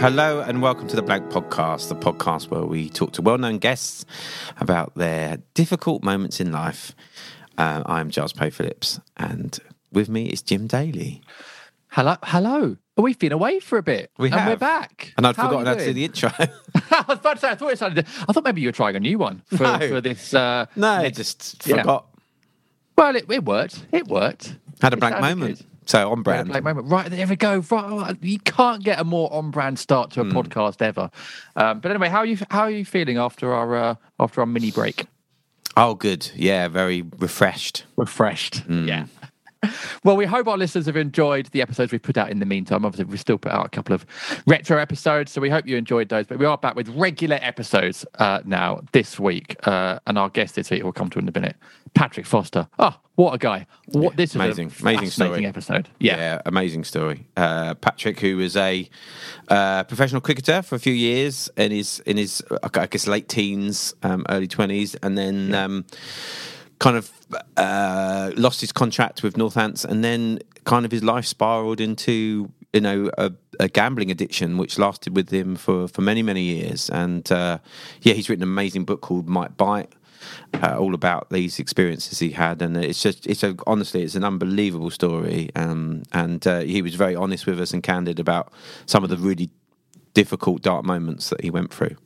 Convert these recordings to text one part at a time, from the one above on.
Hello and welcome to the Blank Podcast, the podcast where we talk to well known guests about their difficult moments in life. Uh, I'm Giles Paley-Phillips, and with me is Jim Daly. Hello, hello. We've been away for a bit. We and have. we're back. And I'd How forgotten how to do the intro. I was about to say, I thought, it sounded, I thought maybe you were trying a new one for, No. for this. Uh, no, I next- just yeah. forgot. Well, it, it worked. It worked. Had a It blank moment. good. So on brand. Moment. Right there we go. Right, you can't get a more on-brand start Hmm. to a podcast ever. Um, but anyway, how are you? How are you feeling after our uh, after our mini break? Oh, good. Yeah, very refreshed. Refreshed. Yeah. Well, we hope our listeners have enjoyed the episodes we've put out in the meantime. Obviously, we've still put out a couple of retro episodes, so we hope you enjoyed those. But we are back with regular episodes uh, now this week. Uh, and our guest this week, we'll come to in a minute, Patrick Foster. Oh, what a guy. What This is amazing, amazing story. episode. Yeah. amazing story. Uh, Patrick, who was a uh, professional cricketer for a few years in his in his I guess late teens, um, early twenties, and then um, kind of uh, lost his contract with Northants, and then kind of his life spiraled into you know a, a gambling addiction, which lasted with him for for many many years. And uh, yeah, he's written an amazing book called Might Bite uh, all about these experiences he had, and it's just it's a honestly it's an unbelievable story. Um, and uh, he was very honest with us and candid about some of the really difficult dark moments that he went through.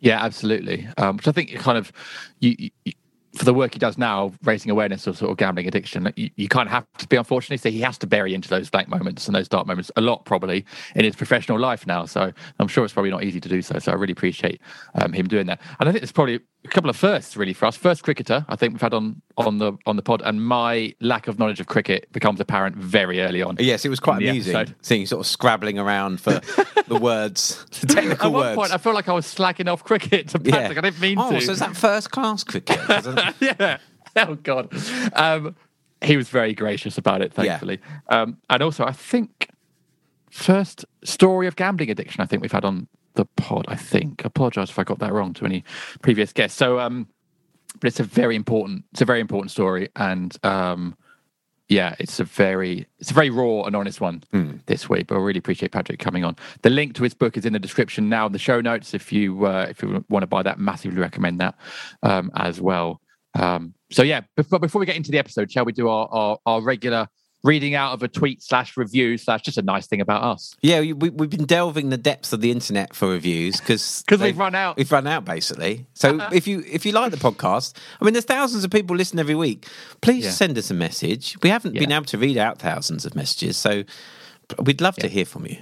Yeah, absolutely. Um, which I think kind of you, you for the work he does now, raising awareness of sort of gambling addiction, you, you kind of have to be unfortunately. So he has to bury into those blank moments and those dark moments a lot, probably in his professional life now. So I'm sure it's probably not easy to do so. So I really appreciate um, him doing that. And I think it's probably a couple of firsts really for us. First cricketer I think we've had on on the on the pod, and my lack of knowledge of cricket becomes apparent very early on. Yes, it was quite amusing episode. seeing you sort of scrabbling around for the words, the technical At one words. point, I feel like I was slacking off cricket to Patrick. I didn't mean oh, to. Oh, so is that first class cricket? yeah. Oh God. Um, he was very gracious about it, Yeah. thankfully. Um, and also, I think first story of gambling addiction. I think we've had on the pod. I think. I apologise if I got that wrong to any previous guests. So, um, but it's a very important. It's a very important story, and um, yeah, it's a very it's a very raw and honest one this week. But I really appreciate Patrick coming on. The link to his book is in the description now in the show notes. If you uh, if you want to buy that, massively recommend that um, as well. Um, so yeah, before, before we get into the episode, shall we do our our, our regular reading out of a tweet slash review slash just a nice thing about us? Yeah, we, we- we've been delving the depths of the internet for reviews because we've run out. We've run out basically. So if you if you like the podcast, I mean, there's thousands of people listen every week. Please Yeah. send us a message. We haven't been able to read out thousands of messages, so we'd love to hear from you.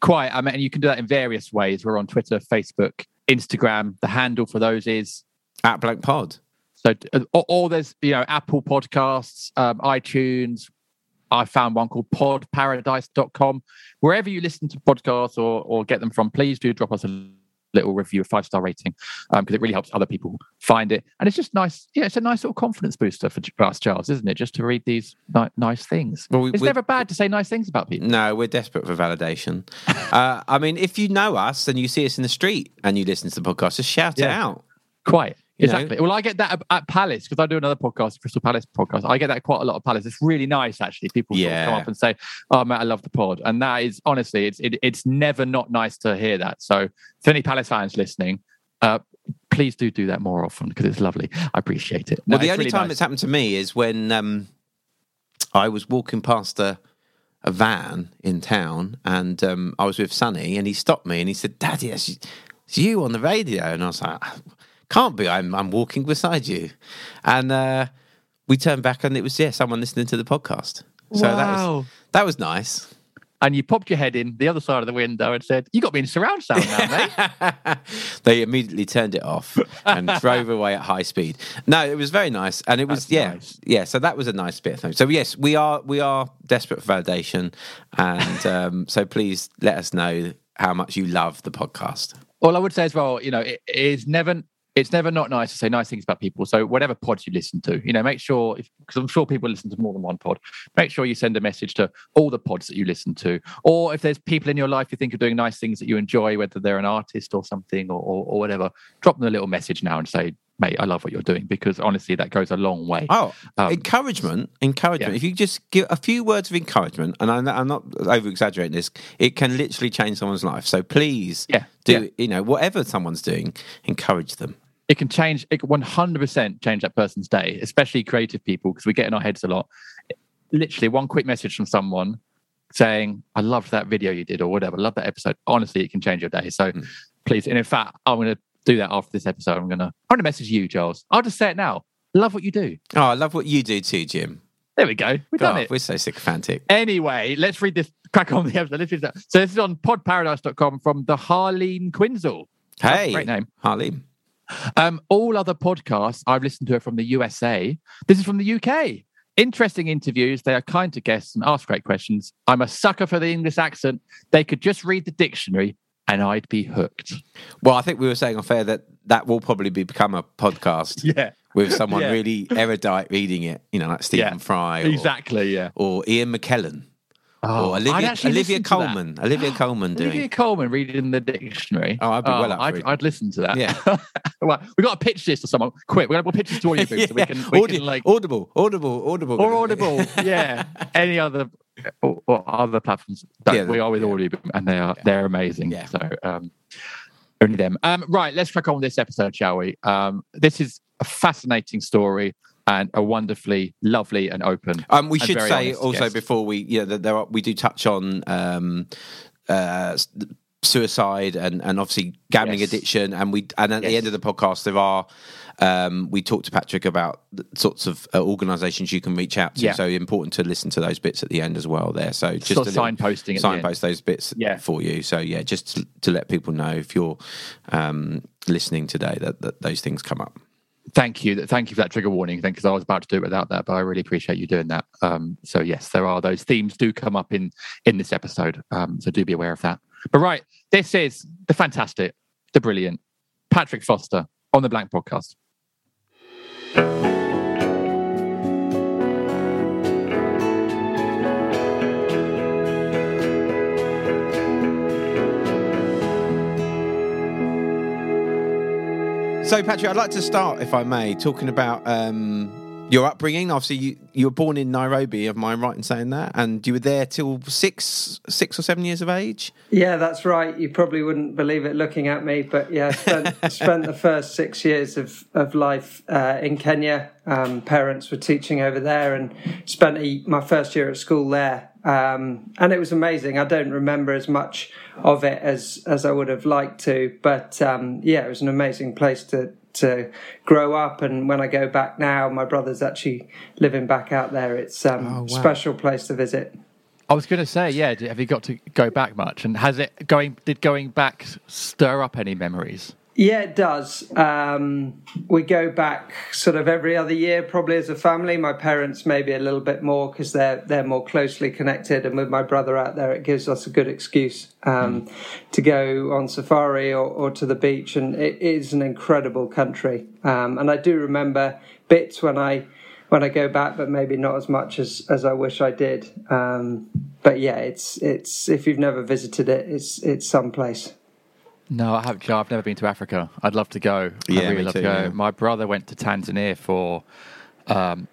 Quite. I mean, and you can do that in various ways. We're on Twitter, Facebook, Instagram. The handle for those is At Blank Pod. So, or, or there's you know Apple Podcasts, um, iTunes. I found one called podparadise.com. Wherever you listen to podcasts or or get them from, please do drop us a little review, a five star rating, because it really helps other people find it. And it's just nice. Yeah, it's a nice little confidence booster for, for us, Giles, isn't it? Just to read these ni- nice things. Well, we- it's never bad to say nice things about people. No, we're desperate for validation. uh, I mean, if you know us and you see us in the street and you listen to the podcast, just shout it out. Quite. You know? Exactly. Well, I get that at, at Palace because I do another podcast, Crystal Palace podcast. I get that quite a lot of Palace. It's really nice, actually. People sort of come up and say, "Oh, Matt, I love the pod," and that is honestly, it's it, it's never not nice to hear that. So, for any Palace fans listening, uh, please do do that more often because it's lovely. I appreciate it. No, well, the only really time nice. it's happened to me is when um, I was walking past a, a van in town and um, I was with Sunny and he stopped me and he said, Daddy, it's, it's you on the radio. And I was like, can't be. I'm, I'm walking beside you. And uh, we turned back and it was, yeah, someone listening to the podcast. So that was that was nice. and you popped your head in the other side of the window and said, "You got me in surround sound now, mate." they immediately turned it off and drove away at high speed. No, it was very nice, and it was That's yeah, nice. yeah. So that was a nice bit of thing. So yes, we are we are desperate for validation, and um, so please let us know how much you love the podcast. All I would say as well, you know, it is never it's never not nice to say nice things about people. So whatever pods you listen to, you know, make sure because I'm sure people listen to more than one pod. Make sure you send a message to all the pods that you listen to, or if there's people in your life you think are doing nice things that you enjoy, whether they're an artist or something or or, or whatever, drop them a little message now and say, "Mate, I love what you're doing," because honestly, that goes a long way. Oh, Um, encouragement, encouragement. yeah. If you just give a few words of encouragement, and I'm, I'm not over exaggerating this, it can literally change someone's life. So please, Yeah, do yeah. you know whatever someone's doing, encourage them. It can change it can 100% change that person's day especially creative people because we get in our heads a lot literally one quick message from someone saying i loved that video you did or whatever love that episode honestly it can change your day so hmm. please and in fact i'm going to do that after this episode i'm going to i'm going to message you Giles. i'll just say it now love what you do Oh, I love what you do too, Jim. there we go we've done it We're so sycophantic. Anyway, let's read this. Crack on the episode. Let's read that. So this is on podparadise.com from the Harleen Quinzel. Hey, great name. Harlem. Um, all other podcasts I've listened to are from the USA. This is from the UK. Interesting interviews. They are kind to guests and ask great questions. I'm a sucker for the English accent. They could just read the dictionary and I'd be hooked. Well, I think we were saying off air that that will probably be, become a podcast Yeah. with someone Yeah. really erudite reading it, you know, like Stephen Yeah, Fry or, Exactly. Yeah. or Ian McKellen Oh, Olivia, Olivia listen to that. Colman. Olivia Colman doing Olivia Colman reading the dictionary. Oh, I'd be well up I'd, it. I'd listen to that. Yeah. well, We've got to pitch this to someone. Quick, we're going to pitch this to audiobooks so we can, we Audi- can like Audible, Audible, Audible. or Audible. yeah, any other or, or other platforms. But Yeah, we are with yeah. Audible, and they are they're amazing. Yeah. So um, only them. Um, right, let's crack on with this episode, shall we? Um, this is a fascinating story and a wonderfully lovely and open. Um, we and should say also guest. before we, yeah, that there are, we do touch on um, uh, suicide and, and obviously gambling Yes. addiction, and we and at the end of the podcast there are. Um, we talked to Patrick about the sorts of uh, organisations you can reach out to. Yeah. So important to listen to those bits at the end as well. There, so just Sort of signposting at the end. signpost those bits Yeah. for you. So yeah, just to, to let people know if you're um, listening today that, that those things come up. Thank you. Thank you for that trigger warning. Because I was about to do it without that, but I really appreciate you doing that. Um, so yes, there are those themes do come up in in this episode. Um, so do be aware of that. But right, this is the fantastic, the brilliant Patrick Foster on the Blank Podcast. So, Patrick, I'd like to start, if I may, talking about um, your upbringing. Obviously, you, you were born in Nairobi. Am I right in saying that? And you were there till six, six or seven years of age. Yeah, that's right. You probably wouldn't believe it looking at me, but yeah, spent, spent the first six years of, of life uh, in Kenya. Um, parents were teaching over there and spent a, my first year at school there. Um, and it was amazing. I don't remember as much of it as, as I would have liked to, but um, yeah, it was an amazing place to, to grow up. And when I go back now, my brother's actually living back out there. It's um, a special place to visit. I was going to say, yeah. Have you got to go back much? And has it going? Did going back stir up any memories? Yeah, it does. Um, we go back sort of every other year, probably as a family. My parents maybe a little bit more because they're they're more closely connected, and with my brother out there, it gives us a good excuse um, mm. to go on safari or, or, to the beach. And it is an incredible country. Um, and I do remember bits when I when I go back, but maybe not as much as as I wish I did. Um, but yeah, it's it's if you've never visited it, it's it's some place. No, I have. I've never been to Africa. I'd love to go. Yeah, I really love too, to go. yeah. My brother went to Tanzania for. Um,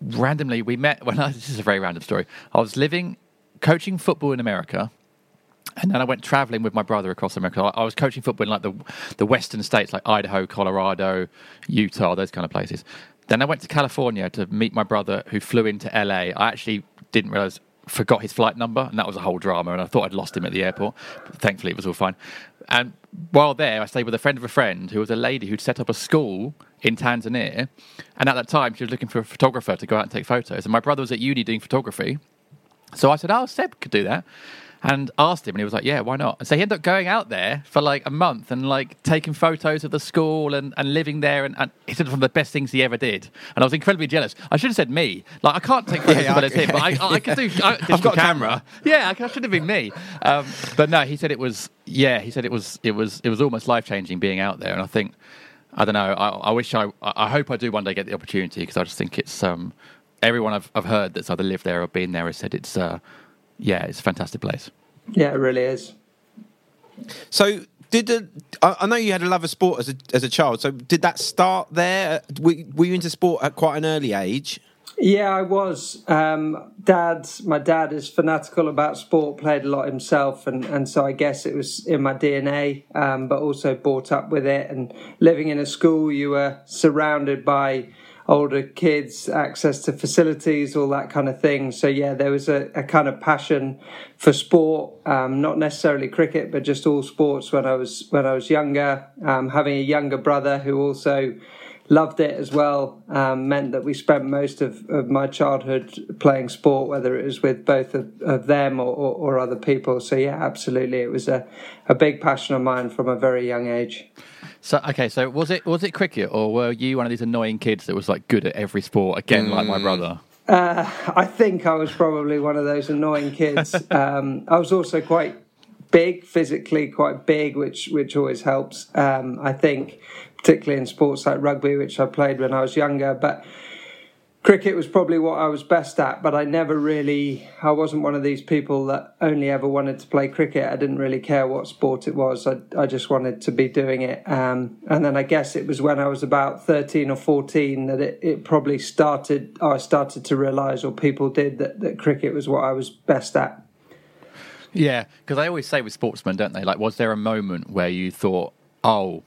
randomly, we met. When I, this is a very random story. I was living, coaching football in America, and then I went traveling with my brother across America. I, I was coaching football in like the the western states, like Idaho, Colorado, Utah, those kind of places. Then I went to California to meet my brother, who flew into LA. I actually didn't realize forgot his flight number, and that was a whole drama. And I thought I'd lost him at the airport. But thankfully, it was all fine. And while there, I stayed with a friend of a friend who was a lady who'd set up a school in Tanzania. And at that time, she was looking for a photographer to go out and take photos. And my brother was at uni doing photography. So I said, Oh, Seb could do that and asked him, and he was like, "Yeah, why not?" And so he ended up going out there for like a month and like taking photos of the school and, and living there, and, and he said one of the best things he ever did. And I was incredibly jealous. I should have said me. Like I can't take photos Yeah, as well I- as him, but I, I, could do. I, I've got a camera. Yeah, I should have been me. Um, but no, he said it was. Yeah, he said it was. It was. It was almost life changing being out there, and I think. I don't know. I, I wish I. I hope I do one day get the opportunity because I just think it's. Um, everyone I've I've heard that's either lived there or been there has said it's. Uh, yeah, it's a fantastic place. Yeah, it really is. So did the, I, I know you had a love of sport as a as a child. So did that start there? Were, were you into sport at quite an early age? Yeah, I was. Um, dad, my dad is fanatical about sport, played a lot himself, and, and so I guess it was in my DNA, um, but also brought up with it. And living in a school, you were surrounded by older kids, access to facilities, all that kind of thing. So yeah, there was a, a kind of passion for sport, um, not necessarily cricket, but just all sports when I was when I was younger. Um, having a younger brother who also loved it as well um, meant that we spent most of, of my childhood playing sport, whether it was with both of, of them or, or, or other people. So yeah, absolutely, it was a, a big passion of mine from a very young age. So okay, so was it was it cricket or were you one of these annoying kids that was like good at every sport again, like my brother? Uh, I think I was probably one of those annoying kids. um, I was also quite big, physically quite big, which which always helps. Um, I think, particularly in sports like rugby, which I played when I was younger, but. Cricket was probably what I was best at, but I never really, I wasn't one of these people that only ever wanted to play cricket. I didn't really care what sport it was. I, I just wanted to be doing it. Um, and then I guess it was when I was about 13 or 14 that it, it probably started, I started to realise, or people did, that, that cricket was what I was best at. Yeah, because they always say with sportsmen, don't they? Like, was there a moment where you thought, "Oh,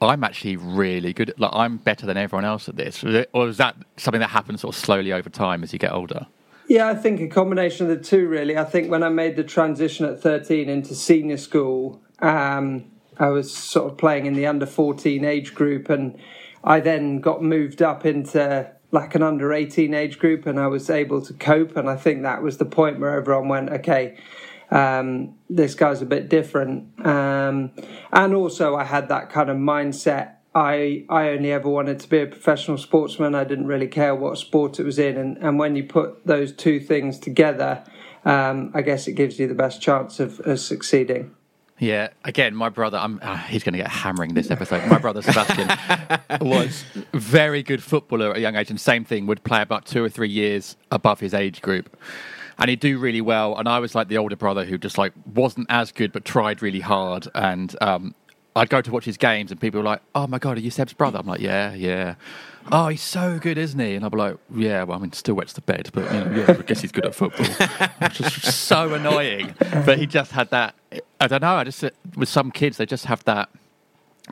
I'm actually really good. At, like, I'm better than everyone else at this," or is that something that happens sort of slowly over time as you get older? Yeah, I think a combination of the two, really. I think when I made the transition at 13 into senior school, um, I was sort of playing in the under 14 age group, and I then got moved up into like an under 18 age group, and I was able to cope. And I think that was the point where everyone went, okay, um, this guy's a bit different. Um, and also, I had that kind of mindset. I, I only ever wanted to be a professional sportsman. I didn't really care what sport it was in. And, and when you put those two things together, um, I guess it gives you the best chance of, of succeeding. Yeah, again, my brother, I'm, uh, he's going to get hammering this episode. My brother Sebastian was very good footballer at a young age, and same thing, would play about two or three years above his age group. And he'd do really well. And I was like the older brother who just like wasn't as good, but tried really hard. And um, I'd go to watch his games, and people were like, "Oh my god, are you Seb's brother?" I'm like, "Yeah, yeah." Oh, he's so good, isn't he? And I'd be like, "Yeah, well, I mean, still wets the bed, but you know, yeah, I guess he's good at football." just so annoying, but he just had that. I don't know. I just with some kids, they just have that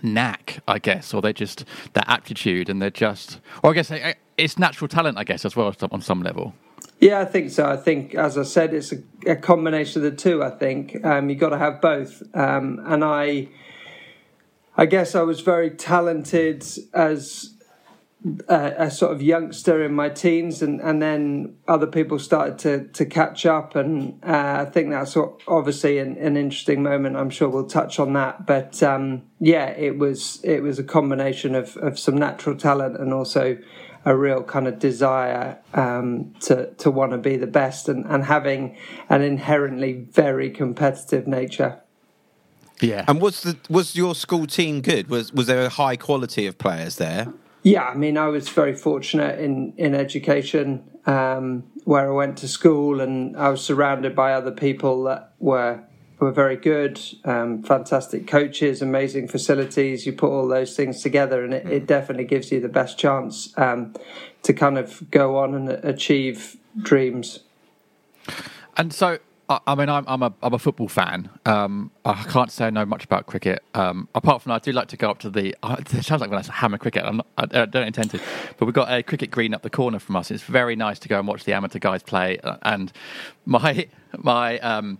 knack, I guess, or they just that aptitude, and they're just, or I guess eh, it's natural talent, I guess, as well on some level. Yeah, I think so. I think, as I said, it's a, a combination of the two. I think um, you've got to have both, um, and I, I guess I was very talented as a, a, sort of youngster in my teens, and, and then other people started to, to catch up. And uh, I think that's obviously an, an, interesting moment. I'm sure we'll touch on that. But um, yeah, it was it was a combination of, of some natural talent and also a real kind of desire um, to to want to be the best and, and having an inherently very competitive nature. Yeah. And was the was your school team good? Was was there a high quality of players there? Yeah, I mean, I was very fortunate in in education um, where I went to school, and I was surrounded by other people that were were very good, um, fantastic coaches, amazing facilities. You put all those things together, and it, it definitely gives you the best chance um, to kind of go on and achieve dreams. And so, I mean, I'm, I'm a I'm a football fan. Um, I can't say I know much about cricket. Um, apart from that, I do like to go up to the. Uh, it sounds like when I say hammer cricket. Not, i don't intend to, but we've got a cricket green up the corner from us. It's very nice to go and watch the amateur guys play. Uh, and my my um,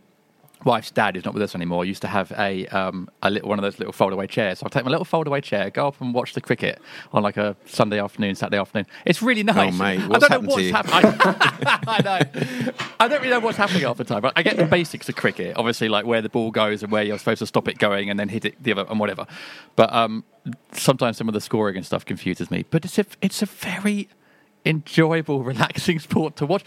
wife's dad is not with us anymore used to have a um, a little one of those little foldaway chairs. So I'll take my little foldaway chair, go up and watch the cricket on like a Sunday afternoon, Saturday afternoon. It's really nice. Oh mate, what's I don't know what's happening. I, know. I don't really know what's happening half the time. But I get the basics of cricket, obviously, like where the ball goes and where you're supposed to stop it going and then hit it the other and whatever. But um, sometimes some of the scoring and stuff confuses me. But it's a it's a very enjoyable, relaxing sport to watch.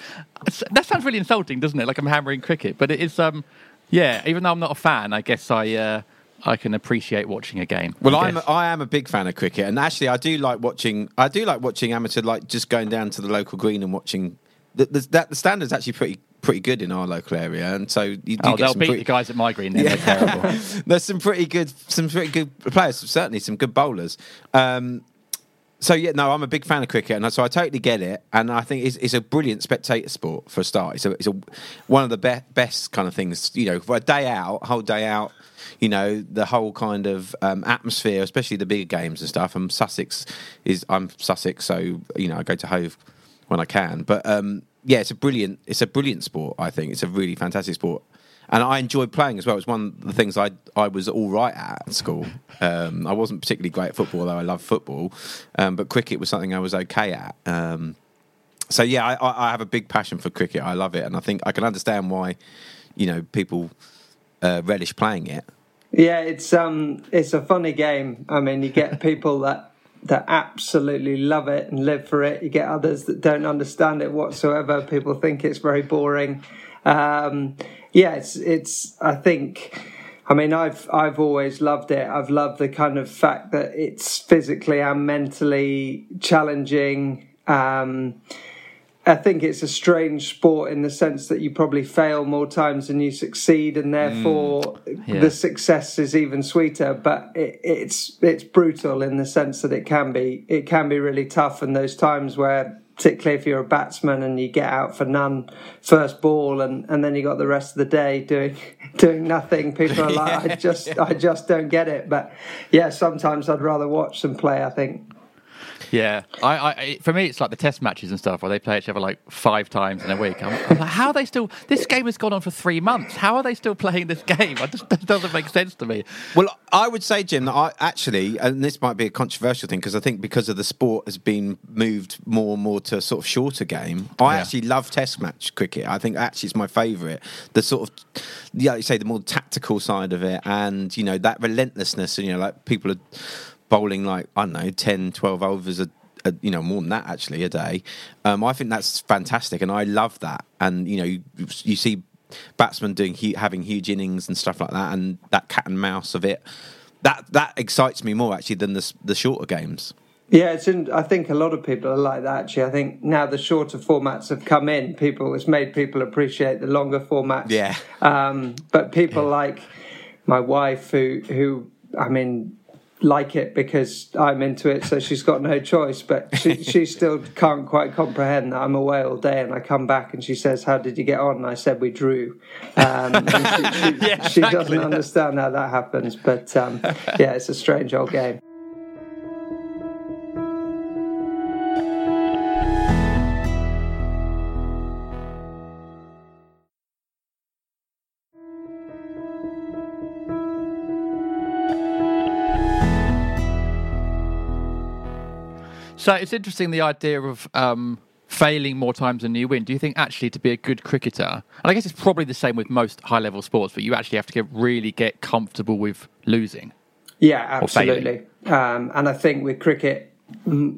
That sounds really insulting, doesn't it? Like I'm hammering cricket, but it is. Um, yeah, even though I'm not a fan, I guess I uh, I can appreciate watching a game. Well, I I'm I am a big fan of cricket, and actually, I do like watching. I do like watching amateur, like just going down to the local green and watching. The, the, that the standard's actually pretty pretty good in our local area, and so you do oh, they'll beat pretty... the guys at my green. Then. Yeah. They're terrible. There's some pretty good, some pretty good players. Certainly, some good bowlers. Um, so yeah, no, I'm a big fan of cricket, and so I totally get it. And I think it's, it's a brilliant spectator sport for a start. It's a, it's a one of the be- best kind of things. You know, for a day out, whole day out. You know, the whole kind of um, atmosphere, especially the bigger games and stuff. And Sussex is I'm Sussex, so you know I go to Hove when I can. But um, yeah, it's a brilliant it's a brilliant sport. I think it's a really fantastic sport and I enjoyed playing as well. It's one of the things I I was all right at at school. Um, I wasn't particularly great at football, though I love football, um, but cricket was something I was okay at. Um, so yeah, I, I, have a big passion for cricket. I love it, and I think I can understand why you know people uh, relish playing it. Yeah, it's um, it's a funny game. I mean, you get people that that absolutely love it and live for it. You get others that don't understand it whatsoever. People think it's very boring. Um, yeah, it's it's. I think. I mean, I've I've always loved it. I've loved the kind of fact that it's physically and mentally challenging. Um, I think it's a strange sport in the sense that you probably fail more times than you succeed, and therefore mm, yeah. the success is even sweeter. But it, it's it's brutal in the sense that it can be it can be really tough, and those times where particularly if you're a batsman and you get out for none first ball and, and then you got the rest of the day doing doing nothing. People are like yeah, i just yeah. i just don't get it. But yeah sometimes i'd rather watch than play i think yeah, I, I, for me, it's like the test matches and stuff where they play each other like five times in a week. I'm, I'm, like, how are they still? This game has gone on for three months. How are they still playing this game? It just doesn't make sense to me. Well, I would say, Jim, that I actually, and this might be a controversial thing because I think because of the sport has been moved more and more to a sort of shorter game. I yeah. actually love test match cricket. I think actually it's my favourite. The sort of, yeah, like you say, the more tactical side of it, and you know that relentlessness. And you know, like people are bowling like I don't know 10, 12 overs a, a you know more than that actually a day. Um, I think that's fantastic, and I love that. And you know you, you see batsmen doing having huge innings and stuff like that, and that cat and mouse of it. That that excites me more actually than the the shorter games. Yeah, it's in, I think a lot of people are like that. Actually, I think now the shorter formats have come in, people it's made people appreciate the longer formats. Yeah. Um, but people yeah. like my wife, who who I mean, like it because I'm into it, so she's got no choice. But she, she still can't quite comprehend that I'm away all day and I come back and she says, "How did you get on?" And I said, "We drew." Um, she, she, yeah, she doesn't understand how that happens, but um, yeah, it's a strange old game. So it's interesting the idea of um, failing more times than you win. Do you think actually to be a good cricketer, and I guess it's probably the same with most high level sports, but you actually have to get really get comfortable with losing? Yeah, absolutely. Um, and I think with cricket,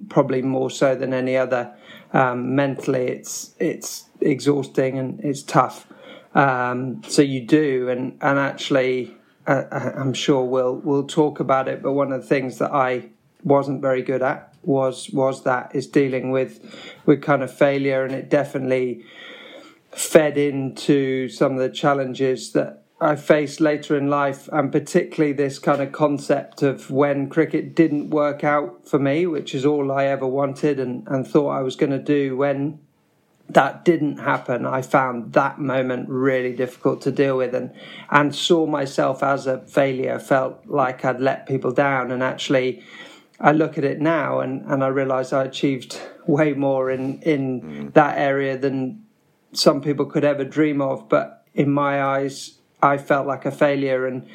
probably more so than any other, um, mentally it's it's exhausting and it's tough. Um, so you do, and and actually, uh, I'm sure we'll we'll talk about it. But one of the things that I wasn't very good at was was that is dealing with with kind of failure, and it definitely fed into some of the challenges that I faced later in life, and particularly this kind of concept of when cricket didn't work out for me, which is all I ever wanted and, and thought I was going to do. When that didn't happen, I found that moment really difficult to deal with and, and saw myself as a failure, felt like I'd let people down. And actually, I look at it now and, and I realize I achieved way more in, in mm. that area than some people could ever dream of. But in my eyes, I felt like a failure and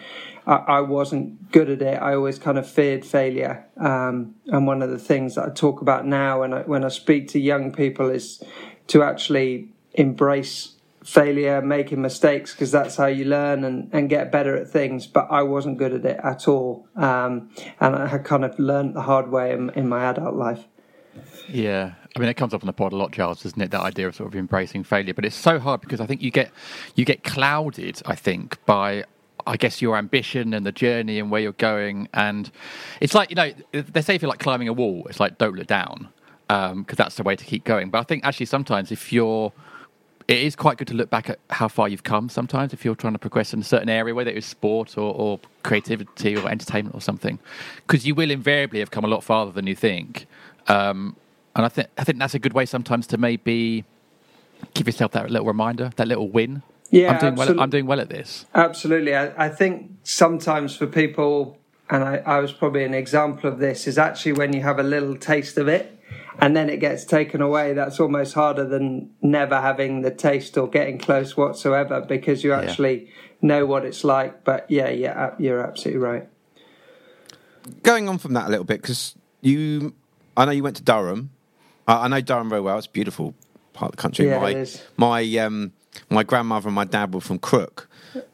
I, I wasn't good at it. I always kind of feared failure. Um, and one of the things that I talk about now when I, when I speak to young people is to actually embrace failure, making mistakes, because that's how you learn and, and get better at things. But I wasn't good at it at all. Um, and I had kind of learned the hard way in, in my adult life. Yeah, I mean, it comes up on the pod a lot, Giles, doesn't it? That idea of sort of embracing failure, but it's so hard because I think you get you get clouded. I think by I guess your ambition and the journey and where you're going, and it's like you know they say if you're like climbing a wall, it's like don't look down because um, that's the way to keep going. But I think actually sometimes if you're it is quite good to look back at how far you've come sometimes if you're trying to progress in a certain area, whether it's sport or, or creativity or entertainment or something, because you will invariably have come a lot farther than you think. Um, and I think I think that's a good way sometimes to maybe give yourself that little reminder, that little win. Yeah, I'm doing absolutely. well. I'm doing well at this. Absolutely, I, I think sometimes for people, and I, I was probably an example of this, is actually when you have a little taste of it and then it gets taken away, that's almost harder than never having the taste or getting close whatsoever because you actually yeah. know what it's like. But yeah, yeah, you're absolutely right. Going on from that a little bit, because you, I know you went to Durham. I know Durham very well. It's a beautiful part of the country. Yeah, my, it is. My, um, my grandmother and my dad were from Crook,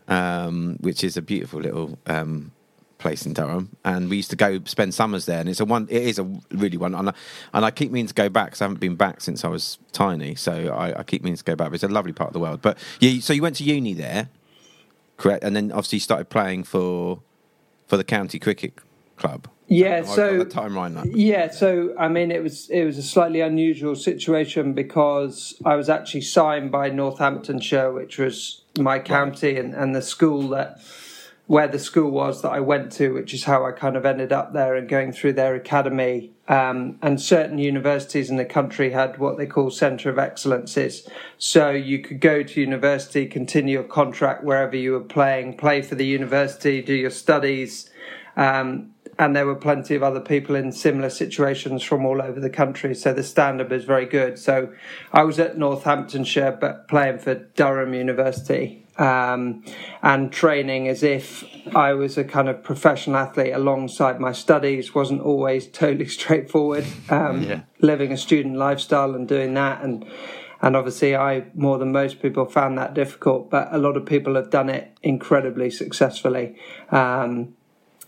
um, which is a beautiful little um, place in Durham, and we used to go spend summers there. And it's a one, it is a really one, and I, and I keep meaning to go back because I haven't been back since I was tiny. So I, I keep meaning to go back. But it's a lovely part of the world. But yeah, so you went to uni there, correct? And then obviously you started playing for for the county cricket club. Yeah, so time right now. Yeah, so I mean, it was it was a slightly unusual situation because I was actually signed by Northamptonshire, which was my county, and, and the school that where the school was that I went to, which is how I kind of ended up there and going through their academy. Um, and certain universities in the country had what they call centre of excellences. So you could go to university, continue your contract wherever you were playing, play for the university, do your studies. Um, and there were plenty of other people in similar situations from all over the country. So the standard was very good. So I was at Northamptonshire, but playing for Durham University um, and training as if I was a kind of professional athlete alongside my studies wasn't always totally straightforward. Um, yeah. Living a student lifestyle and doing that, and and obviously I more than most people found that difficult, but a lot of people have done it incredibly successfully. Um,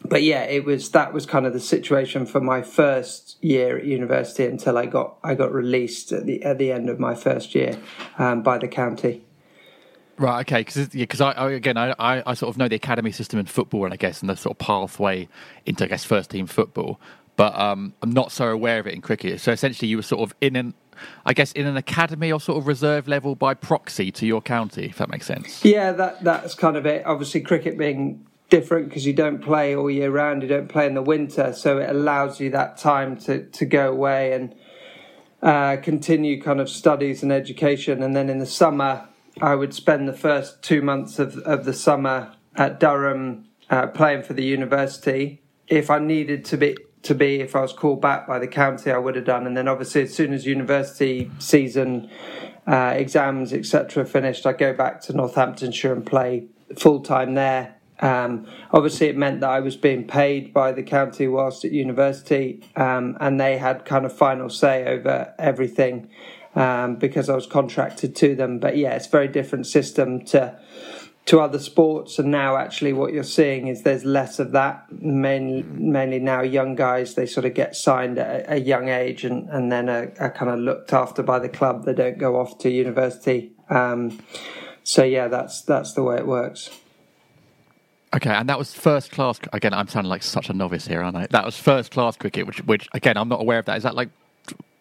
but yeah, it was that was kind of the situation for my first year at university until I got I got released at the at the end of my first year um, by the county. Right. Okay. Because because I, I, again I, I sort of know the academy system in football and I guess and the sort of pathway into I guess first team football, but um, I'm not so aware of it in cricket. So essentially, you were sort of in an I guess in an academy or sort of reserve level by proxy to your county, if that makes sense. Yeah, that that's kind of it. Obviously, cricket being different because you don't play all year round. You don't play in the winter, so it allows you that time to to go away and uh, continue kind of studies and education, and then in the summer I would spend the first two months of, of the summer at Durham uh, playing for the university. If I needed to be to be, if I was called back by the county, I would have done. And then obviously, as soon as university season uh, exams etc. finished, I go back to Northamptonshire and play full time there. Um, obviously, it meant that I was being paid by the county whilst at university, um, and they had kind of final say over everything um, because I was contracted to them. But yeah, it's a very different system to to other sports and now actually what you're seeing is there's less of that mainly, mainly now young guys they sort of get signed at a, young age and, and then are, are, kind of looked after by the club they don't go off to university um, so yeah that's that's the way it works Okay, and that was first class. Again, I'm sounding like such a novice here, aren't I? That was first class cricket, which, which again, I'm not aware of that. Is that like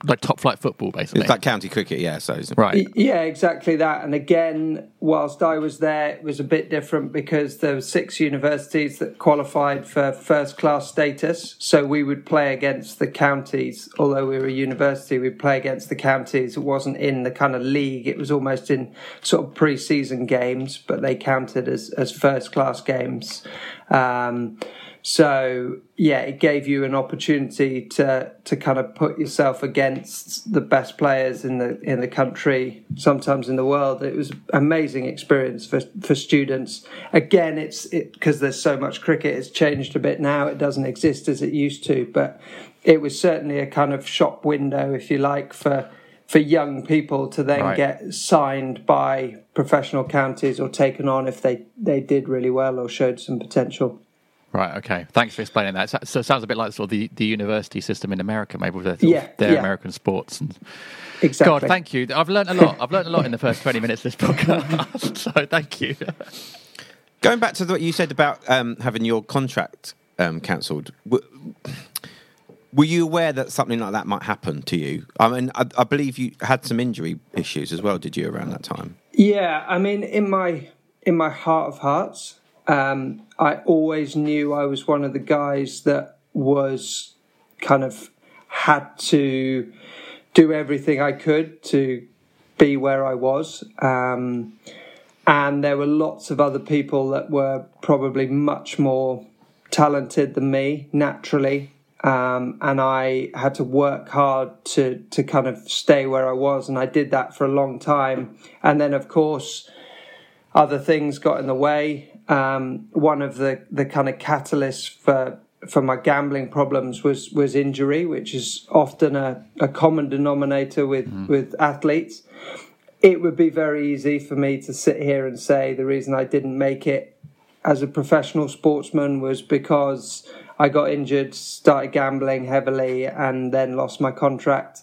like top flight football, basically. It's like county cricket, yeah. So right, yeah, exactly that. And again, whilst I was there, it was a bit different because there were six universities that qualified for first class status. So we would play against the counties. Although we were a university, we'd play against the counties. It wasn't in the kind of league; it was almost in sort of pre-season games, but they counted as as first class games. Um, so yeah, it gave you an opportunity to to kind of put yourself against the best players in the in the country, sometimes in the world. It was an amazing experience for for students. Again, it's because it, there's so much cricket. It's changed a bit now. It doesn't exist as it used to, but it was certainly a kind of shop window, if you like, for for young people to then right. get signed by professional counties or taken on if they, they did really well or showed some potential. Right. Okay. Thanks for explaining that. So, it sounds a bit like sort of the, the university system in America, maybe with their, yeah, their yeah. American sports. And exactly. God, thank you. I've learned a lot. I've learned a lot in the first twenty minutes of this podcast. so thank you. Going back to what you said about um, having your contract um, cancelled, were, were you aware that something like that might happen to you? I mean, I, I believe you had some injury issues as well. Did you around that time? Yeah. I mean, in my in my heart of hearts, um, I always knew I was one of the guys that was kind of had to do everything I could to be where I was. Um, and there were lots of other people that were probably much more talented than me naturally. Um, and I had to work hard to to kind of stay where I was, and I did that for a long time. And then, of course, other things got in the way um, one of the, the kind of catalysts for for my gambling problems was was injury, which is often a, a common denominator with, mm. with athletes. It would be very easy for me to sit here and say the reason I didn't make it as a professional sportsman was because I got injured, started gambling heavily, and then lost my contract.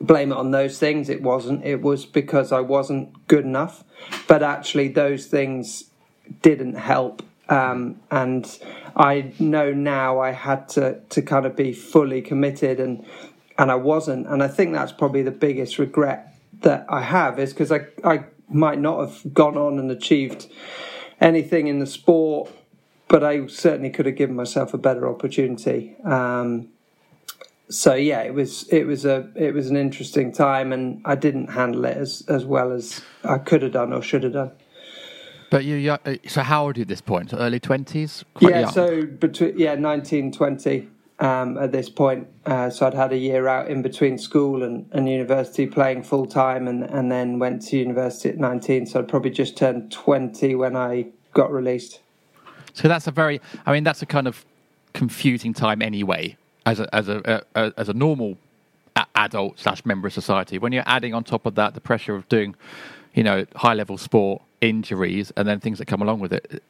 Blame it on those things. It wasn't. It was because I wasn't good enough. But actually, those things didn't help. Um, and I know now I had to to kind of be fully committed, and and I wasn't. And I think that's probably the biggest regret that I have is because I I might not have gone on and achieved anything in the sport, but I certainly could have given myself a better opportunity. Um, so yeah, it was it was a it was an interesting time, and I didn't handle it as as well as I could have done or should have done. But you, so how old are you at this point? early twenties? Yeah, young. so between yeah, nineteen, twenty. Um, at this point, uh, so I'd had a year out in between school and, and university, playing full time, and and then went to university at nineteen. So I'd probably just turned twenty when I got released. So that's a very, I mean, that's a kind of confusing time anyway, as a as a, a as a normal adult slash member of society. When you're adding on top of that the pressure of doing, you know, high level sport injuries and then things that come along with it.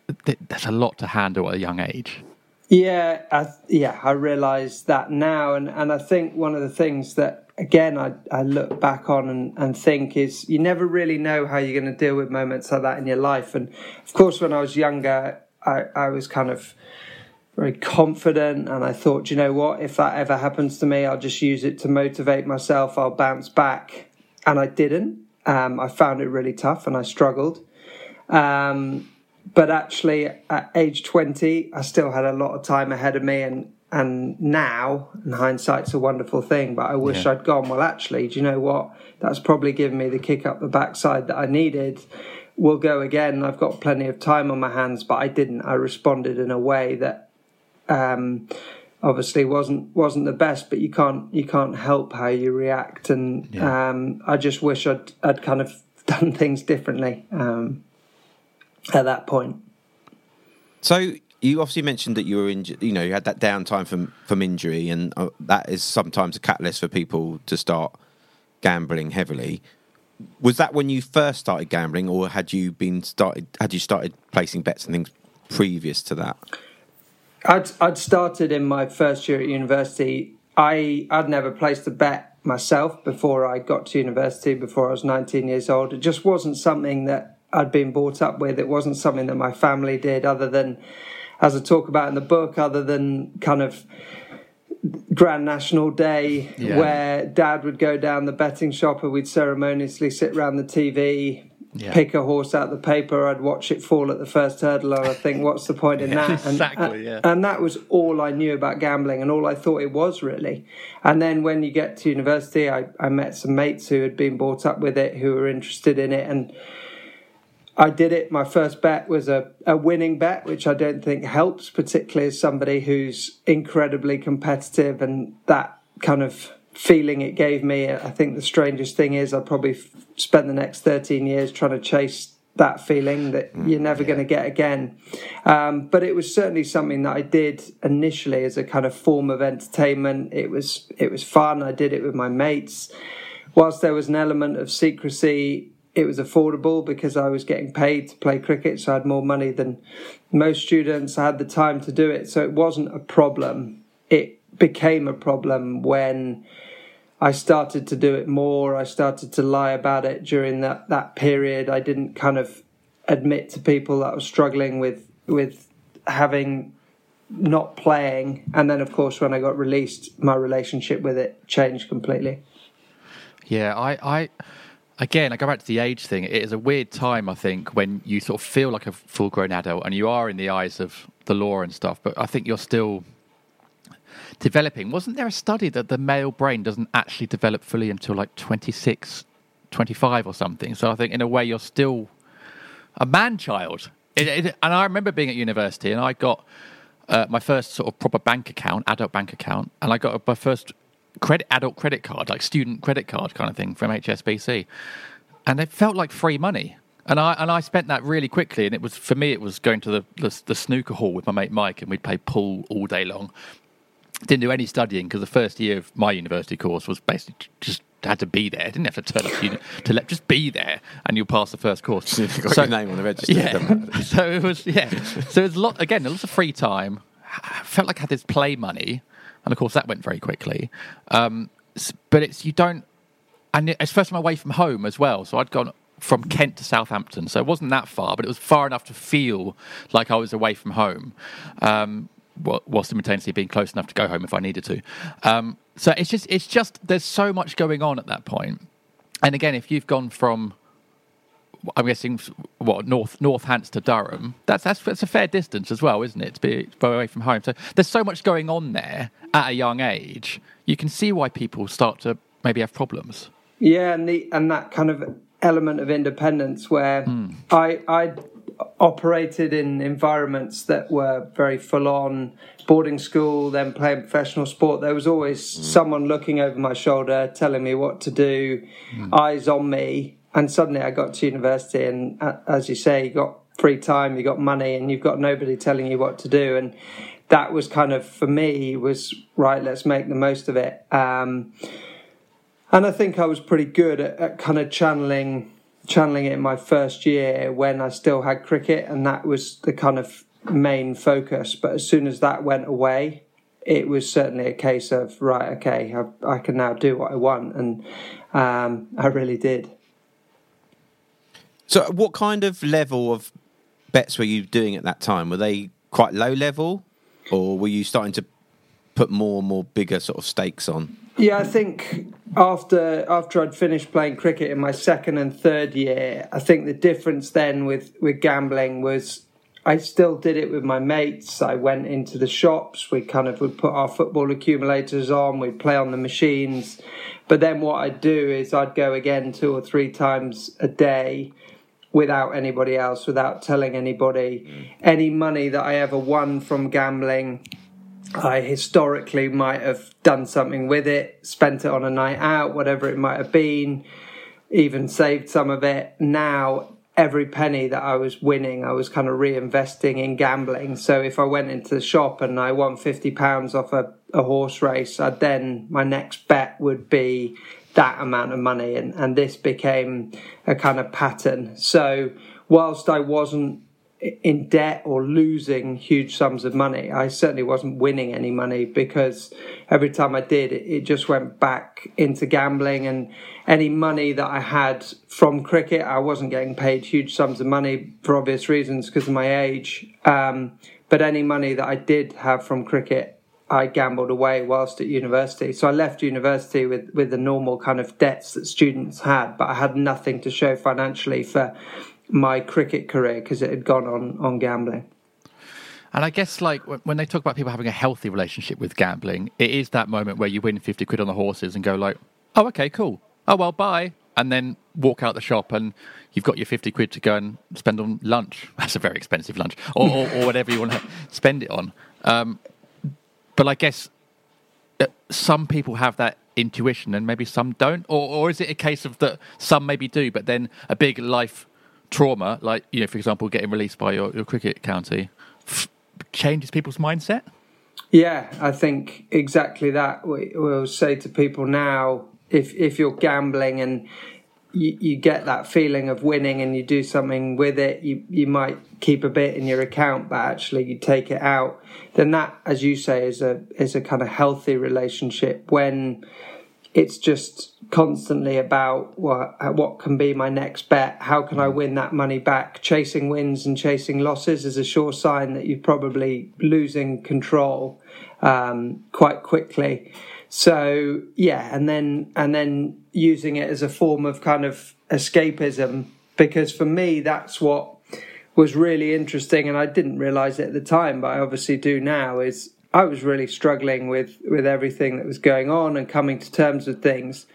There's a lot to handle at a young age. Yeah, I, yeah, I realise that now, and, and I think one of the things that again I, I look back on and, and think is you never really know how you're going to deal with moments like that in your life. And of course, when I was younger, I, I was kind of very confident, and I thought, you know what, if that ever happens to me, I'll just use it to motivate myself. I'll bounce back, and I didn't. Um, I found it really tough, and I struggled. Um, but actually, at age 20, I still had a lot of time ahead of me. And, and now, and hindsight's a wonderful thing, but I wish yeah. I'd gone, well, actually, do you know what? That's probably given me the kick up the backside that I needed. We'll go again. I've got plenty of time on my hands, but I didn't. I responded in a way that um, obviously wasn't wasn't the best, but you can't you can't help how you react. And yeah. um, I just wish I'd I'd kind of done things differently. Um, at that point. So you obviously mentioned that you were injured. You know, you had that downtime from from injury, and uh, that is sometimes a catalyst for people to start gambling heavily. Was that when you first started gambling, or had you been started? Had you started placing bets and things previous to that? I'd I'd started in my first year at university. I I'd never placed a bet myself before I got to university. Before I was 19 years old, it just wasn't something that I'd been brought up with. It wasn't something that my family did, other than as I talk about in the book, other than kind of Grand National Day, Yeah. where Dad would go down the betting shop and we'd ceremoniously sit around the TV, Yeah. pick a horse out the paper. I'd watch it fall at the first hurdle, and I think, what's the point in that? And, uh, exactly, and- yeah. and that was all I knew about gambling and all I thought it was really. And then when you get to university, I, I met some mates who had been brought up with it, who were interested in it, and I did it. My first bet was a, a winning bet, which I don't think helps, particularly as somebody who's incredibly competitive and that kind of feeling it gave me. I think the strangest thing is I probably f- spent the next 13 years trying to chase that feeling that you're never going to get again. Um, but it was certainly something that I did initially as a kind of form of entertainment. It was it was fun. I did it with my mates. Whilst there was an element of secrecy, it was affordable because I was getting paid to play cricket, so I had more money than most students. I had the time to do it, so it wasn't a problem. It became a problem when I started to do it more. I started to lie about it during that, that period. I didn't kind of admit to people that I was struggling with with having not playing. And then of course when I got released, my relationship with it changed completely. Yeah, I, I, again, I go back to the age thing. It is a weird time, I think, when you sort of feel like a full grown adult and you are in the eyes of the law and stuff, but I think you're still developing. Wasn't there a study that the male brain doesn't actually develop fully until like 26, 25 or something? So I think in a way you're still a man child. It, it, and I remember being at university and I got uh, my first sort of proper bank account, adult bank account, and I got my first credit adult credit card, like student credit card kind of thing from HSBC, and it felt like free money. And I and I spent that really quickly, and it was for me it was going to the the, the snooker hall with my mate Mike, and we'd play pool all day long. Didn't do any studying because the first year of my university course was basically just had to be there. Didn't have to turn up to, to let just be there, and you'll pass the first course. You've got your name on the register, Yeah. so it was yeah. So it was a lot again. Lots of free time. I felt like I had this play money, and of course that went very quickly. Um, but it's you don't, and it's first time away from home as well. So I'd gone from Kent to Southampton, so it wasn't that far, but it was far enough to feel like I was away from home. Um, wh- while simultaneously being close enough to go home if I needed to. Um, so it's just, it's just, there's so much going on at that point. And again, if you've gone from I'm guessing what North Northants to Durham. That's that's that's a fair distance as well, isn't it? To be far away from home. So there's so much going on there at a young age. You can see why people start to maybe have problems. Yeah, and the and that kind of element of independence where hmm. I I operated in environments that were very full on boarding school, then playing professional sport. There was always hmm. someone looking over my shoulder, telling me what to do, hmm. eyes on me. And suddenly I got to university, and uh, as you say, you got free time, you got money, and you've got nobody telling you what to do. And that was kind of for me was right. Let's make the most of it. Um, and I think I was pretty good at, at kind of channeling channeling it in my first year when I still had cricket, and that was the kind of main focus. But as soon as that went away, it was certainly a case of right, okay, I, I can now do what I want, and um, I really did. So, what kind of level of bets were you doing at that time? Were they quite low level, or were you starting to put more and more bigger sort of stakes on? Yeah, I think after after I'd finished playing cricket in my second and third year, I think the difference then with with gambling was I still did it with my mates. I went into the shops. We kind of would put our football accumulators on. We'd play on the machines. But then what I'd do is I'd go again two or three times a day without anybody else, without telling anybody. Mm. Any money that I ever won from gambling, I historically might have done something with it, spent it on a night out, whatever it might have been, even saved some of it. Now every penny that I was winning, I was kind of reinvesting in gambling. So if I went into the shop and I won fifty pounds off a, a horse race, I'd then my next bet would be that amount of money, and and this became a kind of pattern. So whilst I wasn't in debt or losing huge sums of money. I certainly wasn't winning any money because every time I did, it, it, just went back into gambling. And any money that I had from cricket, I wasn't getting paid huge sums of money for obvious reasons because of my age. Um, but any money that I did have from cricket, I gambled away whilst at university. So I left university with, with the normal kind of debts that students had, but I had nothing to show financially for my cricket career because it had gone on on gambling. And I guess like when they talk about people having a healthy relationship with gambling, it is that moment where you win fifty quid on the horses and go like, "Oh, okay, cool. Oh well, bye," and then walk out the shop and you've got your fifty quid to go and spend on lunch. That's a very expensive lunch, or, or, or whatever you want to spend it on. Um, but I guess uh, some people have that intuition and maybe some don't, or, or is it a case of that some maybe do, but then a big life trauma, like you know, for example, getting released by your, your cricket county, f- changes people's mindset? Yeah, I think exactly that. We, will say to people now, if if you're gambling and you, you, get that feeling of winning and you do something with it, you you might keep a bit in your account, but actually you take it out. Then that, as you say, is a is a kind of healthy relationship when it's just constantly about what what can be my next bet how can i win that money back chasing wins and chasing losses is a sure sign that you're probably losing control um, quite quickly so yeah and then and then using it as a form of kind of escapism because for me that's what was really interesting and i didn't realize it at the time but i obviously do now is I was really struggling with with everything that was going on and coming to terms with things.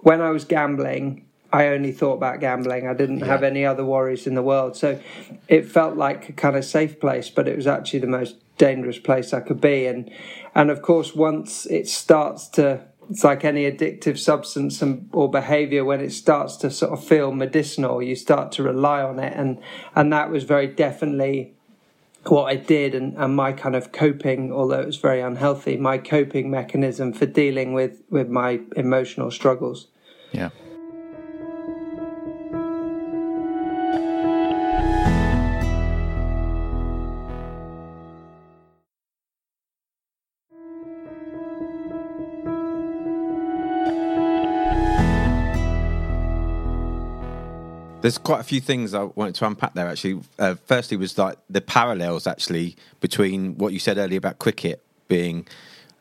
When I was gambling, I only thought about gambling. I didn't yeah. have any other worries in the world. So it felt like a kind of safe place, but it was actually the most dangerous place I could be. And and of course, once it starts to, it's like any addictive substance and, or behavior. When it starts to sort of feel medicinal, you start to rely on it, and and that was very definitely what I did and, and my kind of coping, although it was very unhealthy, my coping mechanism for dealing with, with my emotional struggles. Yeah. There's quite a few things I wanted to unpack there. Actually, uh, firstly was like the parallels actually between what you said earlier about cricket being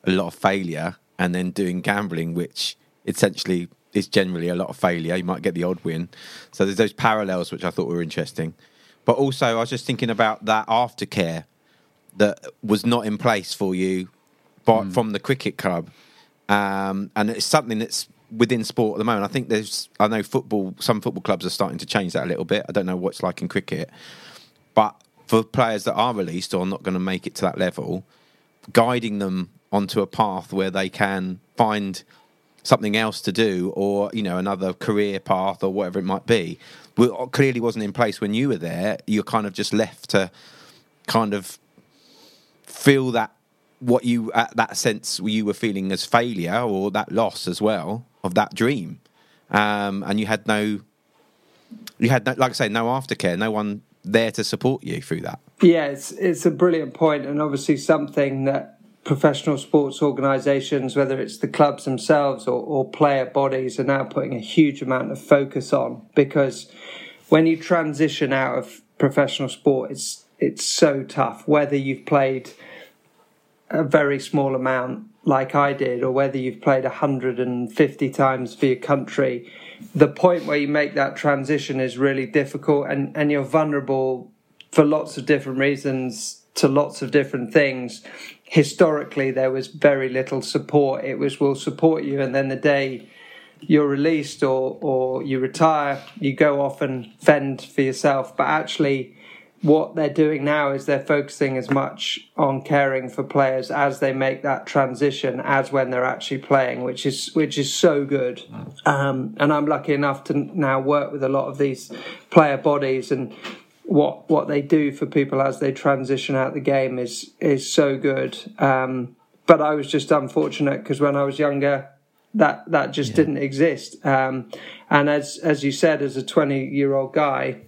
a lot of failure and then doing gambling, which essentially is generally a lot of failure. You might get the odd win. So there's those parallels which I thought were interesting. But also, I was just thinking about that aftercare that was not in place for you by, mm. from the cricket club, um, and it's something that's within sport at the moment. I think there's, I know football, some football clubs are starting to change that a little bit. I don't know what's like in cricket, but for players that are released or not going to make it to that level, guiding them onto a path where they can find something else to do or you know another career path or whatever it might be uh, clearly wasn't in place when you were there you're kind of just left to kind of feel that what you at that sense you were feeling as failure or that loss as well of that dream, um, and you had no, you had no, like I say, no aftercare, no one there to support you through that. Yeah, it's it's a brilliant point, and obviously something that professional sports organisations, whether it's the clubs themselves or, or player bodies, are now putting a huge amount of focus on because when you transition out of professional sport, it's it's so tough. Whether you've played a very small amount like I did, or whether you've played 150 times for your country, the point where you make that transition is really difficult and, and you're vulnerable for lots of different reasons to lots of different things. Historically, there was very little support. It was, we'll support you, and then the day you're released or, or you retire, you go off and fend for yourself. But actually, what they're doing now is they're focusing as much on caring for players as they make that transition as when they're actually playing, which is which is so good. Um, and I'm lucky enough to now work with a lot of these player bodies and what what they do for people as they transition out the game is is so good. Um, but I was just unfortunate because when I was younger, that that just yeah. didn't exist. Um, and as as you said, as a 20 year old guy,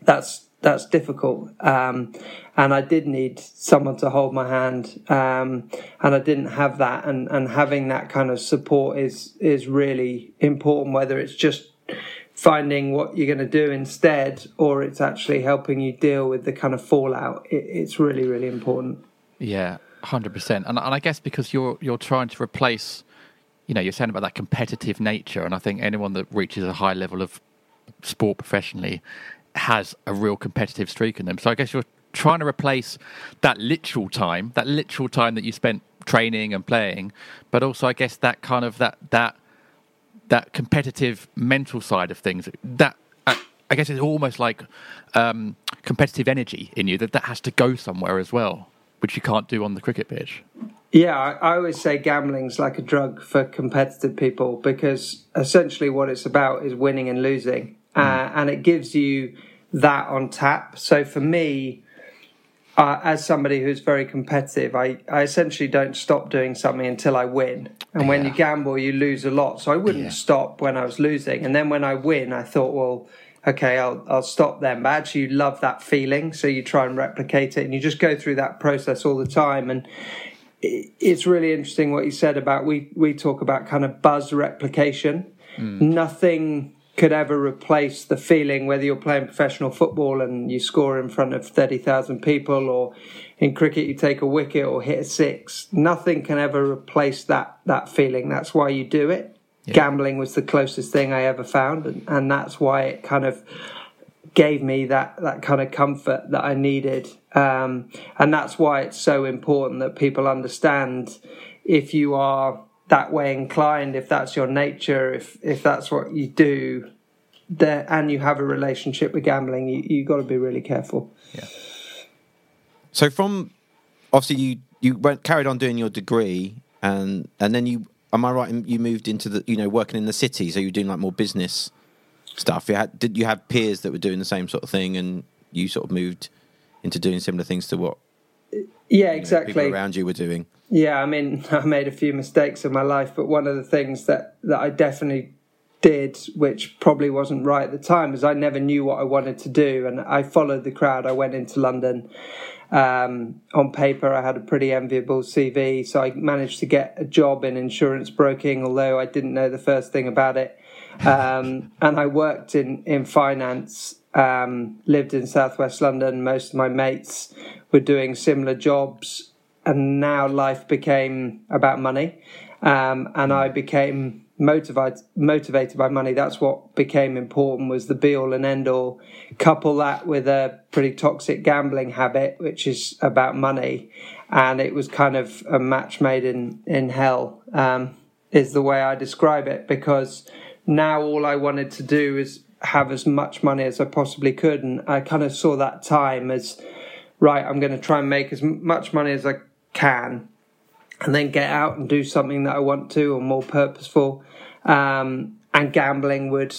that's that's difficult. Um, and I did need someone to hold my hand, um, and I didn't have that. And, and having that kind of support is is really important. Whether it's just finding what you're going to do instead, or it's actually helping you deal with the kind of fallout. It, it's really really important. Yeah, hundred percent. And and I guess because you're you're trying to replace, you know, you're saying about that competitive nature, and I think anyone that reaches a high level of sport professionally has a real competitive streak in them. So I guess you're trying to replace that literal time, that literal time that you spent training and playing, but also I guess that kind of that that that competitive mental side of things. That uh, I guess it's almost like um, competitive energy in you that that has to go somewhere as well, which you can't do on the cricket pitch. Yeah, I, always say gambling's like a drug for competitive people because essentially what it's about is winning and losing uh, and it gives you that on tap. So for me, uh, as somebody who's very competitive, I, I essentially don't stop doing something until I win. And yeah. when you gamble, you lose a lot. So I wouldn't yeah. stop when I was losing. And then when I win, I thought, well, okay, I'll I'll stop then. But actually, you love that feeling, so you try and replicate it, and you just go through that process all the time. And it's really interesting what you said about we we talk about kind of buzz replication. Mm. Nothing could ever replace the feeling whether you're playing professional football and you score in front of 30,000 people or in cricket you take a wicket or hit a six nothing can ever replace that that feeling. That's why you do it. Yeah. gambling was the closest thing I ever found and, and that's why it kind of gave me that that kind of comfort that I needed. Um, and that's why it's so important that people understand if you are that way inclined, if that's your nature, if if that's what you do, there and you have a relationship with gambling, you you got to be really careful. Yeah. So from obviously you you went carried on doing your degree and and then you am I right? You moved into the you know working in the city, so you're doing like more business stuff. You had did you have peers that were doing the same sort of thing, and you sort of moved into doing similar things to what yeah, exactly. Know, people around you were doing. Yeah, I mean, I made a few mistakes in my life, but one of the things that that I definitely did, which probably wasn't right at the time, is I never knew what I wanted to do, and I followed the crowd. I went into London. Um, on paper, I had a pretty enviable CV, so I managed to get a job in insurance broking, although I didn't know the first thing about it. Um, and I worked in in finance. Um, lived in southwest London. Most of my mates were doing similar jobs and now life became about money, um, and I became motivated motivated by money. That's what became important was the be all and end all. Couple that with a pretty toxic gambling habit, which is about money, and it was kind of a match made in in hell. Um, is the way I describe it because now all I wanted to do is have as much money as I possibly could, and I kind of saw that time as right. I'm going to try and make as much money as I can and then get out and do something that I want to or more purposeful. Um, and gambling would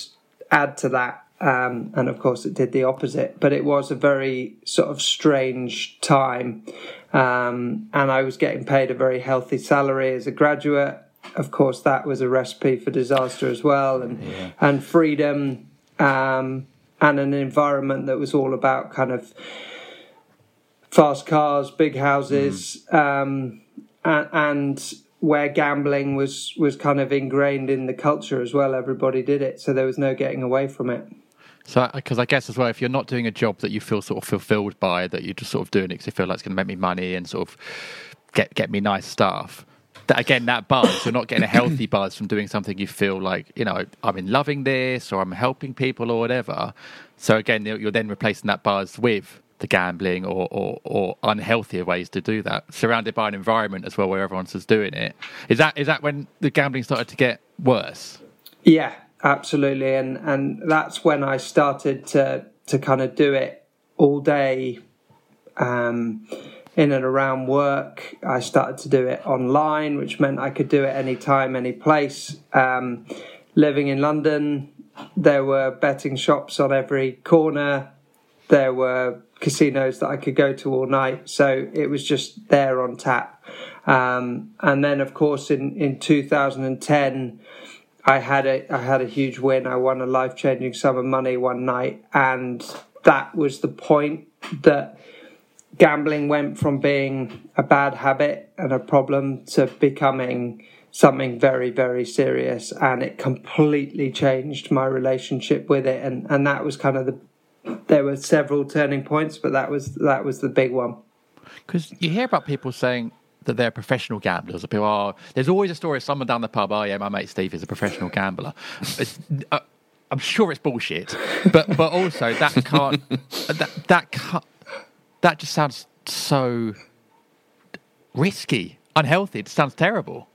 add to that. Um, and of course, it did the opposite. But it was a very sort of strange time. Um, and I was getting paid a very healthy salary as a graduate. Of course, that was a recipe for disaster as well, and yeah. and freedom, um, and an environment that was all about kind of fast cars, big houses, mm. um, and, and, where gambling was was kind of ingrained in the culture as well. Everybody did it, so there was no getting away from it. So, because I guess as well, if you're not doing a job that you feel sort of fulfilled by, that you're just sort of doing it because you feel like it's going to make me money and sort of get get me nice stuff. That again, that buzz, you're not getting a healthy buzz from doing something you feel like, you know, I'm in loving this or I'm helping people or whatever. So again, you're then replacing that buzz with the gambling or, or, or unhealthier ways to do that, surrounded by an environment as well where everyone's just doing it. Is that is that when the gambling started to get worse? Yeah, absolutely, and and that's when I started to to kind of do it all day um, in and around work. I started to do it online, which meant I could do it anytime, any place. Um, living in London, there were betting shops on every corner. There were casinos that I could go to all night. So it was just there on tap. Um, and then, of course, in, in 2010, I had a I had a huge win. I won a life changing sum of money one night, and that was the point that gambling went from being a bad habit and a problem to becoming something very very serious and it completely changed my relationship with it and and that was kind of the there were several turning points but that was that was the big one because you hear about people saying that they're professional gamblers. People are. There's always a story of someone down the pub. Oh yeah, my mate Steve is a professional gambler. Uh, I'm sure it's bullshit, but but also that can't that that can't, that just sounds so risky, unhealthy. It sounds terrible.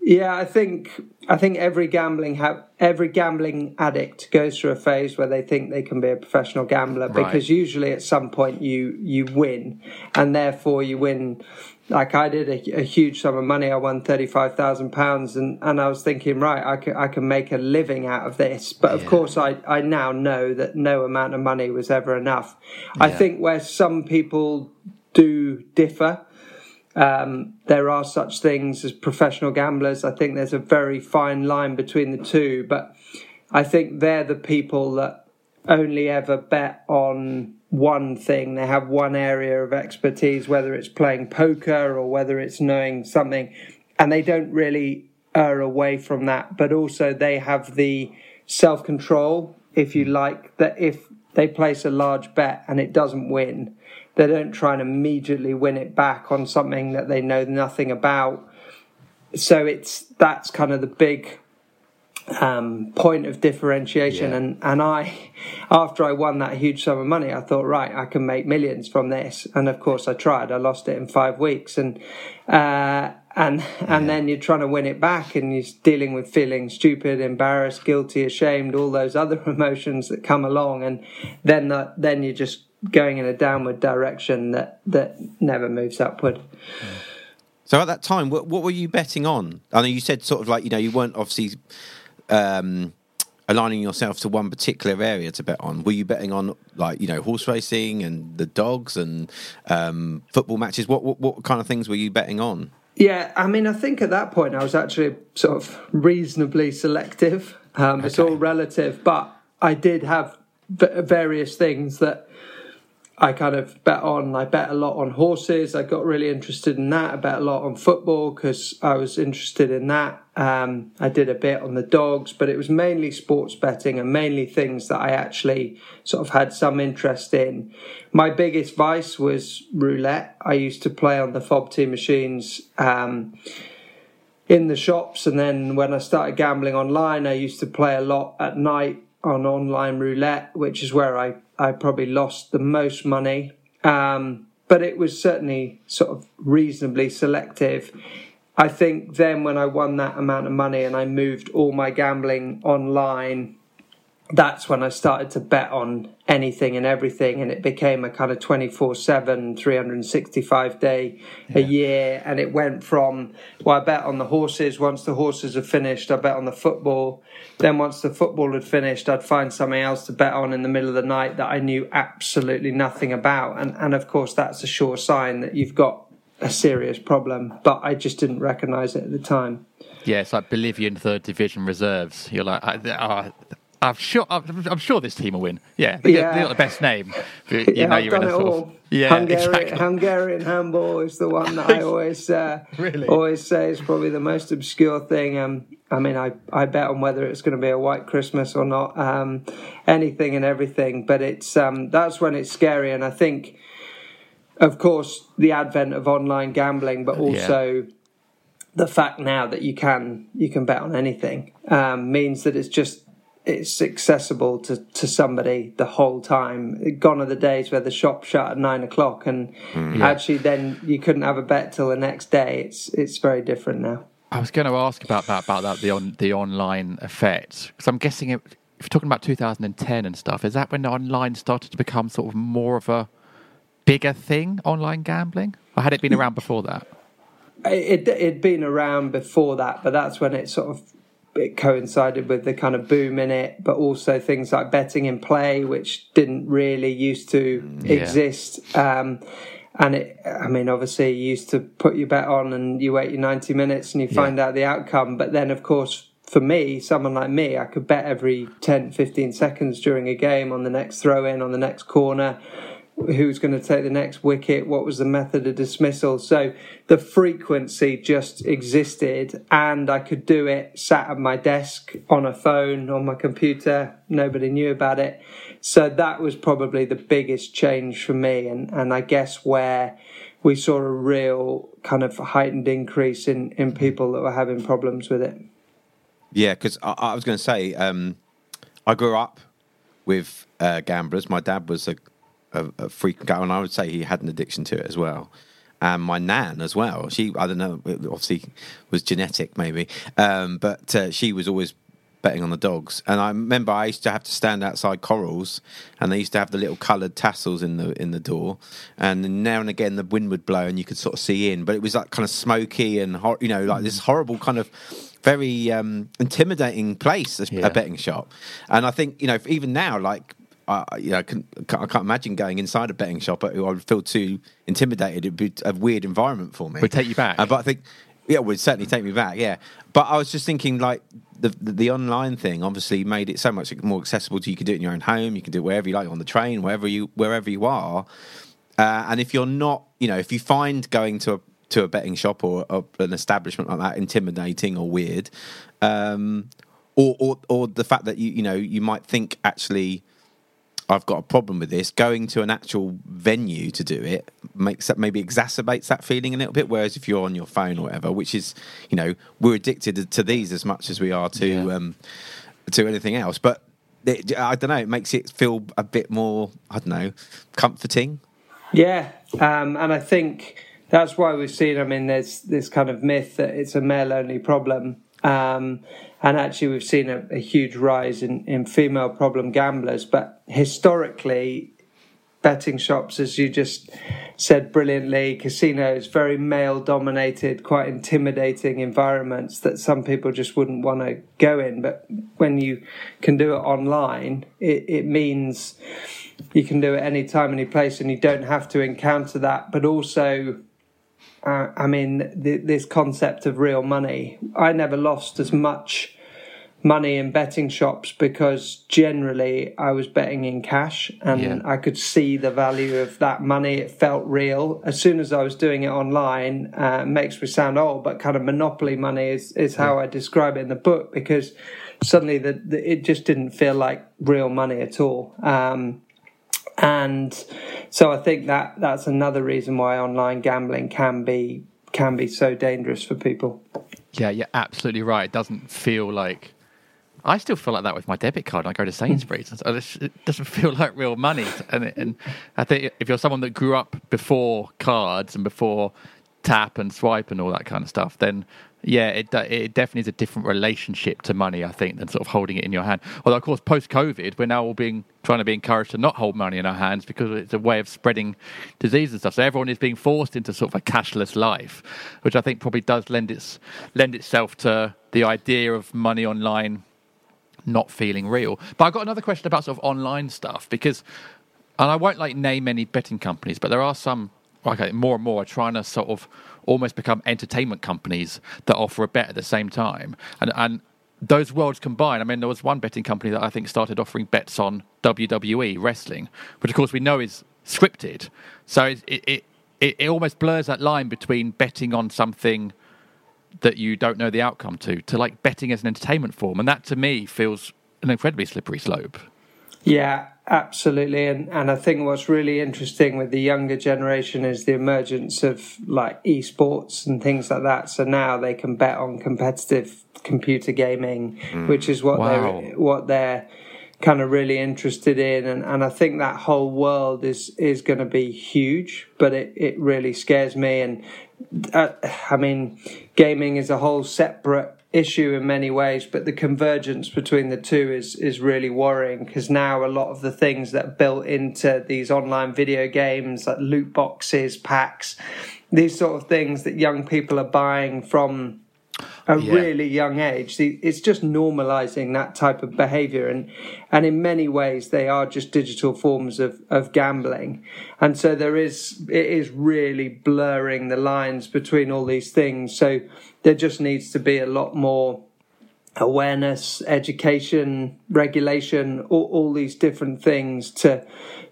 Yeah, I think I think every gambling ha- every gambling addict goes through a phase where they think they can be a professional gambler Right. because usually at some point you you win and therefore you win like I did a, a huge sum of money I won 35,000 pounds and and I was thinking right I can I can make a living out of this but of Yeah. course I I now know that no amount of money was ever enough I think where some people do differ um, there are such things as professional gamblers. I think there's a very fine line between the two, but I think they're the people that only ever bet on one thing. They have one area of expertise, whether it's playing poker or whether it's knowing something, and they don't really err away from that. But also, they have the self control, if you like, that if they place a large bet and it doesn't win, they don't try and immediately win it back on something that they know nothing about. So it's that's kind of the big um, point of differentiation. Yeah. And and I, after I won that huge sum of money, I thought, right, I can make millions from this. And of course, I tried. I lost it in five weeks, and uh, and and then you're trying to win it back, and you're dealing with feeling stupid, embarrassed, guilty, ashamed, all those other emotions that come along, and then that then you're just going in a downward direction that that never moves upward. So at that time, what, what were you betting on? I know you said sort of like you know you weren't obviously um, aligning yourself to one particular area to bet on. Were you betting on like you know horse racing and the dogs and um, football matches? What, what what kind of things were you betting on? Yeah, I mean, I think at that point I was actually sort of reasonably selective. Um, It's all relative, but I did have v- various things that I kind of bet on. I bet a lot on horses. I got really interested in that. I bet a lot on football because I was interested in that. Um, I did a bit on the dogs, but it was mainly sports betting and mainly things that I actually sort of had some interest in. My biggest vice was roulette. I used to play on the FOBT machines. Um, in the shops and then when I started gambling online I used to play a lot at night on online roulette which is where I, I probably lost the most money. Um, but it was certainly sort of reasonably selective. I think then when I won that amount of money and I moved all my gambling online that's when I started to bet on anything and everything, and it became a kind of 24 7, 365 day a year. And it went from, well, I bet on the horses. Once the horses had finished, I bet on the football. Then, once the football had finished, I'd find something else to bet on in the middle of the night that I knew absolutely nothing about. And, and of course, that's a sure sign that you've got a serious problem, but I just didn't recognize it at the time. Yeah, it's like Bolivian third division reserves. You're like, I, uh, I'm sure, I'm, I'm sure this team will win. Yeah, they, Yeah. Got, they got the best name. You yeah, know, I've you're in a sort all. of yeah, Hungarian, exactly. Hungarian handball is the one that I always uh, Really? always say is probably the most obscure thing. Um, I mean, I, I bet on whether it's going to be a white Christmas or not. Um, anything and everything, but it's um, that's when it's scary. And I think, of course, the advent of online gambling, but also the fact now that you can you can bet on anything um, means that it's just it's accessible to, to somebody the whole time. Gone are the days where the shop shut at nine o'clock and mm. actually then you couldn't have a bet till the next day. It's it's very different now. I was going to ask about that, about that the on the online effect, because I'm guessing it if you're talking about 2010 and stuff, is that when online started to become sort of more of a bigger thing, online gambling? Or had it been around before that? It, it'd been around before that, but that's when it sort of it coincided with the kind of boom in it, but also things like betting in play, which didn't really used to yeah. exist. Um, and it, I mean, obviously, you used to put your bet on and you wait your 90 minutes and you find yeah. out the outcome. But then, of course, for me, someone like me, I could bet every 10, 15 seconds during a game on the next throw in, on the next corner who's going to take the next wicket, what was the method of dismissal. So the frequency just existed, and I could do it sat at my desk on a phone, on my computer. Nobody knew about it. So that was probably the biggest change for me, and, and I guess where we saw a real kind of heightened increase in, in people that were having problems with it. Yeah, because I, I, was going to say, um, I grew up with uh, gamblers. My dad was a a, a freak guy, and I would say he had an addiction to it as well. And my nan as well. She, I don't know, obviously was genetic maybe, um, but uh, she was always betting on the dogs. And I remember I used to have to stand outside Corals, and they used to have the little coloured tassels in the in the door. And now and again the wind would blow, and you could sort of see in. But it was like kind of smoky and hor- you know like this horrible kind of very um, intimidating place, a, yeah. a betting shop. And I think you know even now like I, you know, I, can, I can't imagine going inside a betting shop. I would feel too intimidated. It'd be a weird environment for me. Would take you back. Uh, but I think, yeah, it would certainly take me back. Yeah, but I was just thinking, like the, the, the online thing, obviously made it so much more accessible to you. Can do it in your own home. You can do it wherever you like, on the train, wherever you wherever you are. Uh, and if you're not, you know, if you find going to a to a betting shop or, or an establishment like that intimidating or weird, um, or, or or the fact that you you know you might think actually I've got a problem with this. Going to an actual venue to do it makes that maybe exacerbates that feeling a little bit. Whereas if you're on your phone or whatever, which is, you know, we're addicted to these as much as we are to yeah. um, to anything else. But it, I don't know. It makes it feel a bit more, I don't know, comforting. Yeah, um, and I think that's why we've seen. I mean, there's this kind of myth that it's a male only problem. Um, and actually, we've seen a, a huge rise in, in female problem gamblers. But historically, betting shops, as you just said brilliantly, casinos, very male dominated, quite intimidating environments that some people just wouldn't want to go in. But when you can do it online, it, it means you can do it any time, any place, and you don't have to encounter that. But also, uh, I mean, this concept of real money, I never lost as much money in betting shops because generally I was betting in cash and yeah. I could see the value of that money. It felt real. As soon as I was doing it online, uh, makes me sound old, but kind of monopoly money is, is how yeah. I describe it in the book because suddenly the, the, it just didn't feel like real money at all. Um, and so I think that that's another reason why online gambling can be can be so dangerous for people. Yeah, you're absolutely right. It doesn't feel like I still feel like that with my debit card. I go to Sainsbury's, and it doesn't feel like real money. And, and I think if you're someone that grew up before cards and before tap and swipe and all that kind of stuff, then yeah, it uh, it definitely is a different relationship to money. I think than sort of holding it in your hand. Although, of course, post COVID, we're now all being trying to be encouraged to not hold money in our hands because it's a way of spreading disease and stuff. So everyone is being forced into sort of a cashless life, which I think probably does lend its lend itself to the idea of money online not feeling real. But I've got another question about sort of online stuff because, and I won't like name any betting companies, but there are some, okay, more and more are trying to sort of almost become entertainment companies that offer a bet at the same time. And, and those worlds combine. I mean, there was one betting company that I think started offering bets on WWE wrestling, which of course we know is scripted. So it, it, it, it almost blurs that line between betting on something that you don't know the outcome to, to like betting as an entertainment form. And that to me feels an incredibly slippery slope. Yeah, absolutely. And and I think what's really interesting with the younger generation is the emergence of like esports and things like that. So now they can bet on competitive computer gaming, mm. which is what wow. they what they're kind of really interested in and, and I think that whole world is is going to be huge but it, it really scares me and uh, I mean gaming is a whole separate issue in many ways, but the convergence between the two is is really worrying because now a lot of the things that are built into these online video games, like loot boxes, packs, these sort of things that young people are buying from a Yeah. really young age. It's just normalizing that type of behavior, and and in many ways they are just digital forms of of gambling, and so there is it is really blurring the lines between all these things. So there just needs to be a lot more awareness, education, regulation, all, all these different things to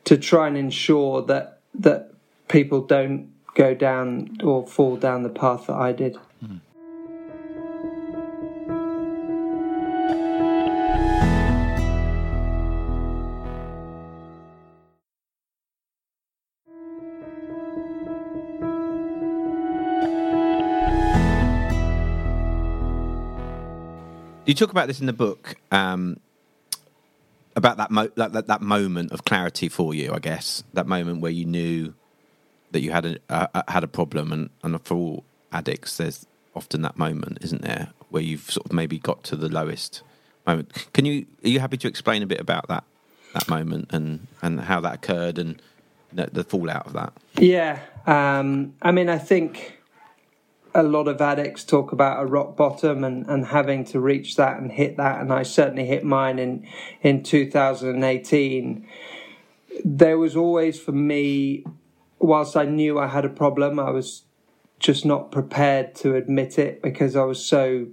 to try and ensure that that people don't go down or fall down the path that I did. You talk about this in the book um, about that, mo- that, that that moment of clarity for you. I guess that moment where you knew that you had a uh, had a problem, and, and for all addicts, there's often that moment, isn't there, where you've sort of maybe got to the lowest moment. Can you are you happy to explain a bit about that that moment and and how that occurred and the, the fallout of that? Yeah, um, I mean, I think a lot of addicts talk about a rock bottom and, and having to reach that and hit that, and I certainly hit mine in in 2018. There was always for me, whilst I knew I had a problem, I was just not prepared to admit it because I was so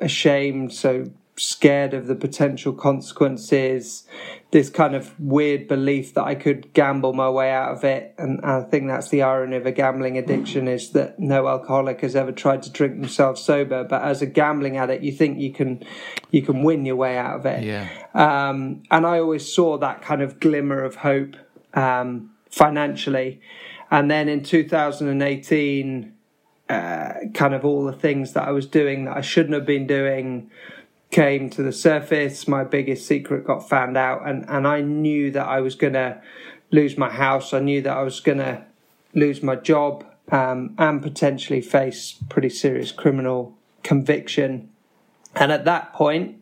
ashamed, so scared of the potential consequences, this kind of weird belief that I could gamble my way out of it. And I think that's the irony of a gambling addiction is that no alcoholic has ever tried to drink themselves sober. But as a gambling addict, you think you can you can win your way out of it. Yeah. Um, and I always saw that kind of glimmer of hope um, financially. And then in 2018, uh, kind of all the things that I was doing that I shouldn't have been doing came to the surface. My biggest secret got found out, and, and I knew that I was going to lose my house. I knew that I was going to lose my job um, and potentially face pretty serious criminal conviction. And at that point,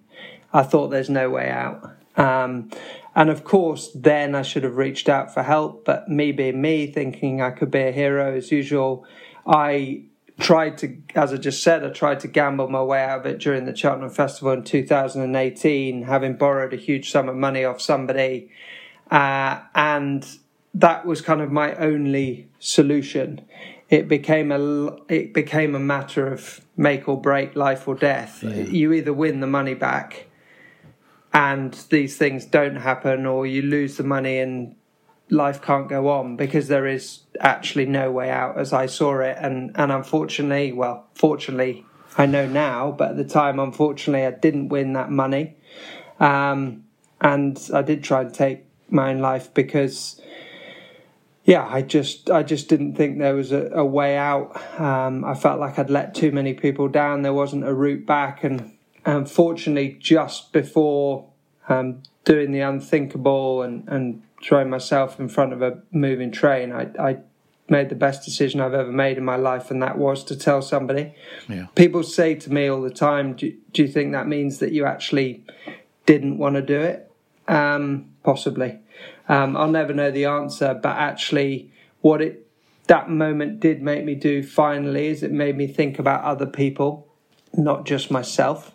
I thought there's no way out. Um, and of course, then I should have reached out for help. But me being me, thinking I could be a hero as usual, I tried to, as I just said, I tried to gamble my way out of it during the Cheltenham Festival in 2018, having borrowed a huge sum of money off somebody. Uh, and that was kind of my only solution. It became a it became a matter of make or break, life or death. You either win the money back, and these things don't happen, or you lose the money and life can't go on because there is actually no way out as I saw it. And and unfortunately, well, fortunately, I know now, but at the time, unfortunately, I didn't win that money, um, and I did try and take my own life because yeah, I just I just didn't think there was a, a way out. Um, I felt like I'd let too many people down. There wasn't a route back, and unfortunately, just before um, doing the unthinkable and and throwing myself in front of a moving train, I, I made the best decision I've ever made in my life, and that was to tell somebody. Yeah. People say to me all the time, "Do, do you think that means that you actually didn't want to do it?" Um, possibly. Um, I'll never know the answer, but actually, what it that moment did make me do finally is it made me think about other people, not just myself.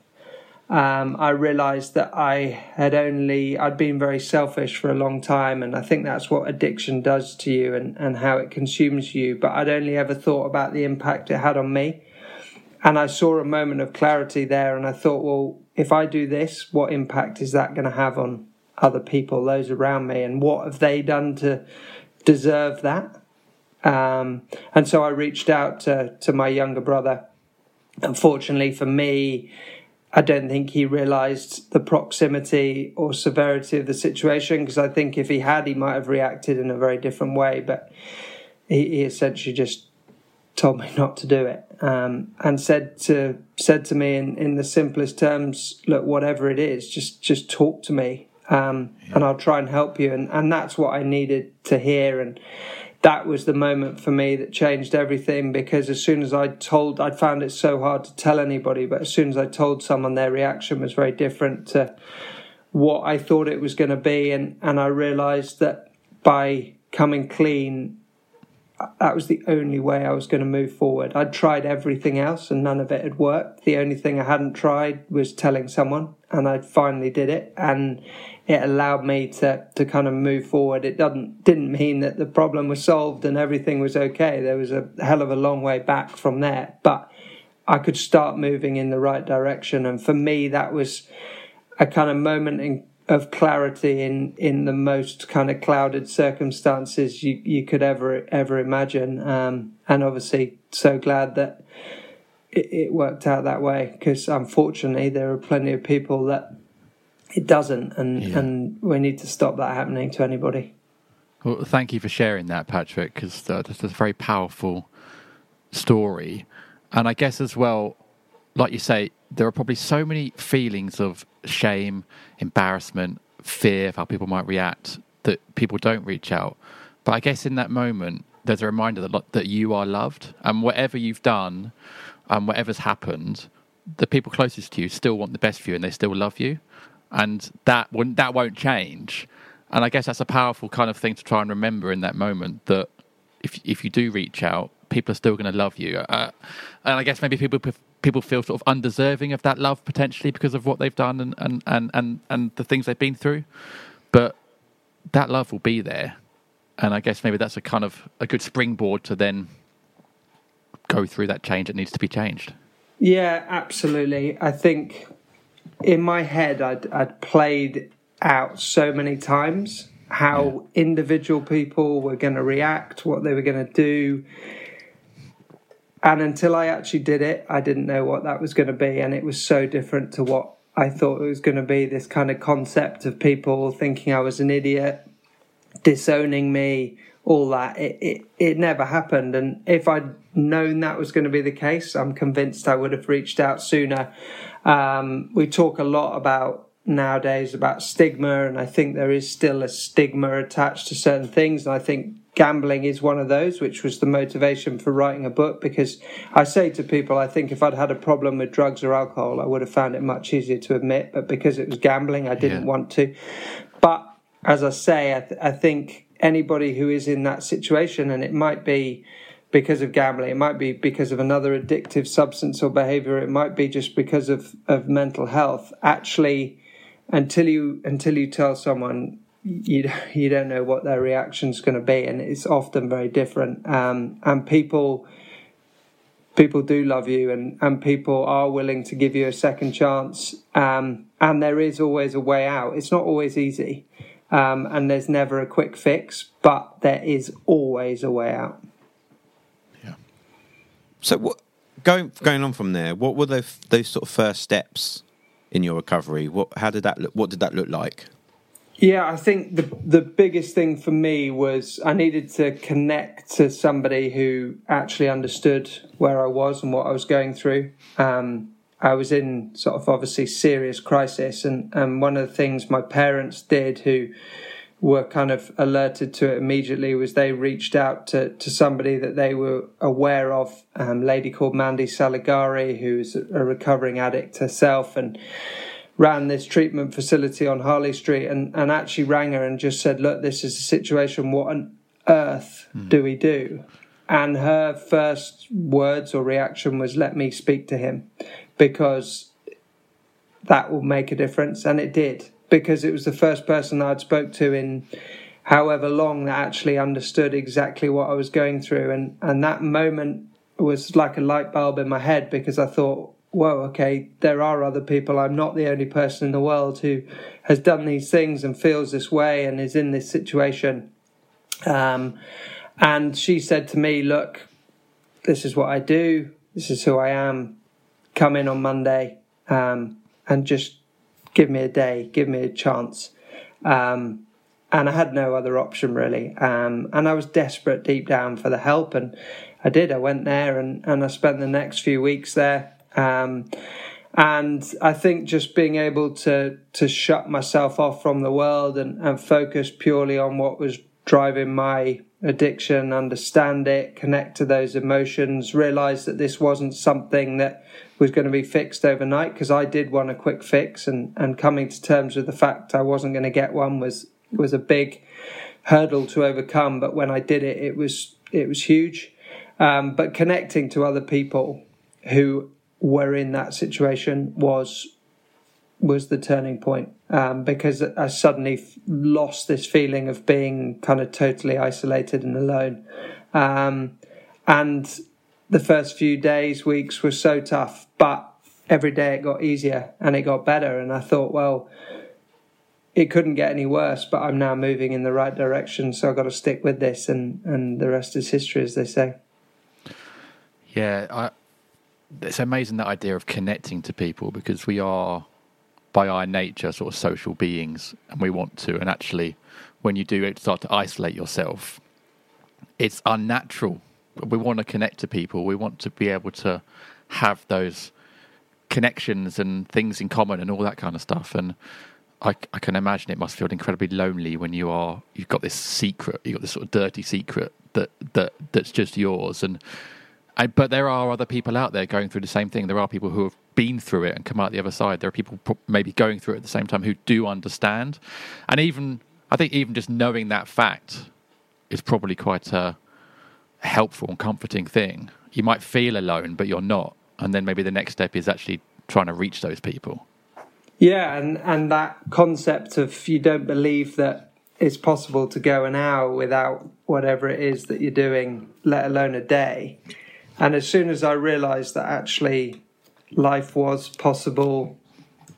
Um, I realised that I had only I'd been very selfish for a long time, and I think that's what addiction does to you and, and how it consumes you. But I'd only ever thought about the impact it had on me, and I saw a moment of clarity there, and I thought, well, if I do this, what impact is that going to have on other people, those around me, and what have they done to deserve that? Um, and so I reached out to, to my younger brother. Unfortunately for me, I don't think he realized the proximity or severity of the situation because I think if he had, he might have reacted in a very different way. But he, he essentially just told me not to do it um, and said to said to me in, in the simplest terms, look, whatever it is, just just talk to me um, and I'll try and help you. And, and that's what I needed to hear. And that was the moment for me that changed everything because as soon as I told, I'd found it so hard to tell anybody, but as soon as I told someone, their reaction was very different to what I thought it was going to be. And, and I realized that by coming clean, that was the only way I was going to move forward. I'd tried everything else and none of it had worked. The only thing I hadn't tried was telling someone, and I finally did it. And it allowed me to to kind of move forward. It doesn't didn't mean that the problem was solved and everything was okay. There was a hell of a long way back from there, but I could start moving in the right direction. And for me, that was a kind of moment in, of clarity in in the most kind of clouded circumstances you you could ever ever imagine. Um, and obviously, so glad that. It, it worked out that way because unfortunately there are plenty of people that it doesn't, and yeah. and we need to stop that happening to anybody. Well, thank you for sharing that, Patrick, because uh, that's a very powerful story, and I guess as well, like you say, there are probably so many feelings of shame, embarrassment, fear of how people might react that people don't reach out. But I guess in that moment, there's a reminder that that you are loved, and whatever you've done, and whatever's happened, the people closest to you still want the best for you, and they still love you and that won't that won't change. And I guess that's a powerful kind of thing to try and remember in that moment that if if you do reach out, people are still going to love you. Uh, and I guess maybe people people feel sort of undeserving of that love potentially because of what they've done and and and and, and the things they've been through. But that love will be there, and I guess maybe that's a kind of a good springboard to then go through that change that needs to be changed. Yeah, absolutely. I think in my head, I'd, I'd played out so many times how yeah. individual people were going to react, what they were going to do. And until I actually did it, I didn't know what that was going to be. And it was so different to what I thought it was going to be this kind of concept of people thinking I was an idiot, disowning me, all that. It, it, it never happened. And if I'd known that was going to be the case, I'm convinced I would have reached out sooner. Um, we talk a lot about nowadays about stigma, and I think there is still a stigma attached to certain things. And I think gambling is one of those, which was the motivation for writing a book. Because I say to people, I think if I'd had a problem with drugs or alcohol, I would have found it much easier to admit. But because it was gambling, I didn't yeah. want to. But as I say, I, th- I think anybody who is in that situation, and it might be because of gambling. It might be because of another addictive substance or behavior. It might be just because of, of mental health. Actually, until you until you tell someone, you you don't know what their reaction is going to be, and it's often very different. Um, and people people do love you, and and people are willing to give you a second chance. Um, and there is always a way out. It's not always easy. Um, and there's never a quick fix, but there is always a way out. Yeah. So what, going going on from there, what were those those sort of first steps in your recovery? What how did that look? What did that look like? Yeah, I think the the biggest thing for me was I needed to connect to somebody who actually understood where I was and what I was going through. Um, I was in sort of obviously serious crisis, and and one of the things my parents did who were kind of alerted to it immediately was they reached out to, to somebody that they were aware of, um, a lady called Mandy Saligari, who's a recovering addict herself and ran this treatment facility on Harley Street and, and actually rang her and just said, look, this is a situation. What on earth mm. do we do? And her first words or reaction was, let me speak to him because that will make a difference. And it did because it was the first person I'd spoke to in however long that actually understood exactly what I was going through. And, and that moment was like a light bulb in my head because I thought, whoa, okay, there are other people. I'm not the only person in the world who has done these things and feels this way and is in this situation. Um, and she said to me, look, this is what I do. This is who I am. Come in on Monday um, and just give me a day, give me a chance. Um, and I had no other option really. Um, and I was desperate deep down for the help, and I did. I went there and, and I spent the next few weeks there. Um, and I think just being able to to shut myself off from the world and, and focus purely on what was driving my addiction, understand it, connect to those emotions, realize that this wasn't something that was going to be fixed overnight because I did want a quick fix and, and coming to terms with the fact I wasn't going to get one was was a big hurdle to overcome. But when I did it, it was it was huge. Um, but connecting to other people who were in that situation was was the turning point um, because I suddenly f- lost this feeling of being kind of totally isolated and alone. Um, and the first few days, weeks were so tough, but every day it got easier and it got better. And I thought, well, it couldn't get any worse, but I'm now moving in the right direction, so I've got to stick with this, and, and the rest is history, as they say. Yeah, I, it's amazing that idea of connecting to people because we are by our nature sort of social beings and we want to. And actually when you do start to isolate yourself it's unnatural. We want to connect to people. We want to be able to have those connections and things in common and all that kind of stuff. And I, I can imagine it must feel incredibly lonely when you are you've got this secret you've got this sort of dirty secret that that that's just yours. And I, but there are other people out there going through the same thing. There are people who have been through it and come out the other side. There are people maybe going through it at the same time who do understand. And even, I think, even just knowing that fact is probably quite a helpful and comforting thing. You might feel alone, but you're not. And then maybe the next step is actually trying to reach those people. Yeah, and, and that concept of you don't believe that it's possible to go an hour without whatever it is that you're doing, let alone a day and as soon as I realized that actually life was possible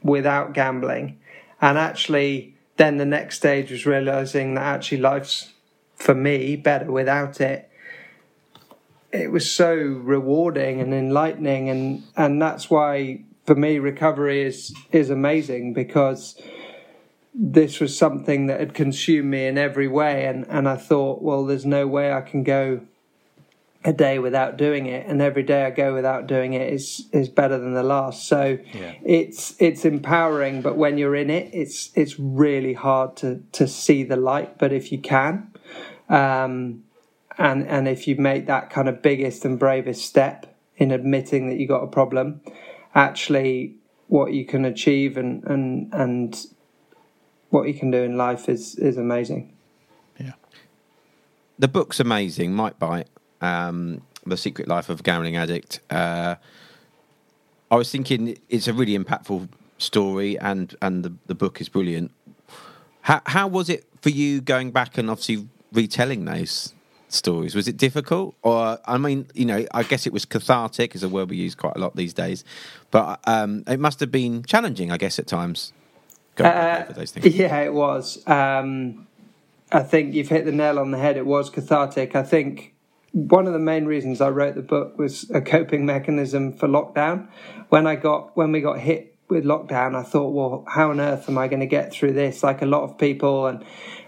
without gambling, and actually then the next stage was realizing that actually life's for me better without it. It was so rewarding and enlightening, and, and that's why for me recovery is is amazing because this was something that had consumed me in every way, and, and I thought, well, there's no way I can go a day without doing it, and every day I go without doing it is is better than the last. So yeah. it's it's empowering, but when you're in it, it's it's really hard to to see the light. But if you can, um, and and if you make that kind of biggest and bravest step in admitting that you got a problem, actually what you can achieve and and and what you can do in life is is amazing. Yeah. The book's amazing, Might Bite um, The Secret Life of a Gambling Addict. Uh, I was thinking it's a really impactful story, and and the, the book is brilliant. How how was it for you going back and obviously retelling those stories? Was it difficult, or I mean, you know, I guess it was cathartic, is a word we use quite a lot these days, but um, it must have been challenging, I guess, at times. Uh, yeah, it was. Um, I think you've hit the nail on the head. It was cathartic. I think one of the main reasons I wrote the book was a coping mechanism for lockdown. When I got when we got hit with lockdown, I thought, well, how on earth am I going to get through this? Like a lot of people, and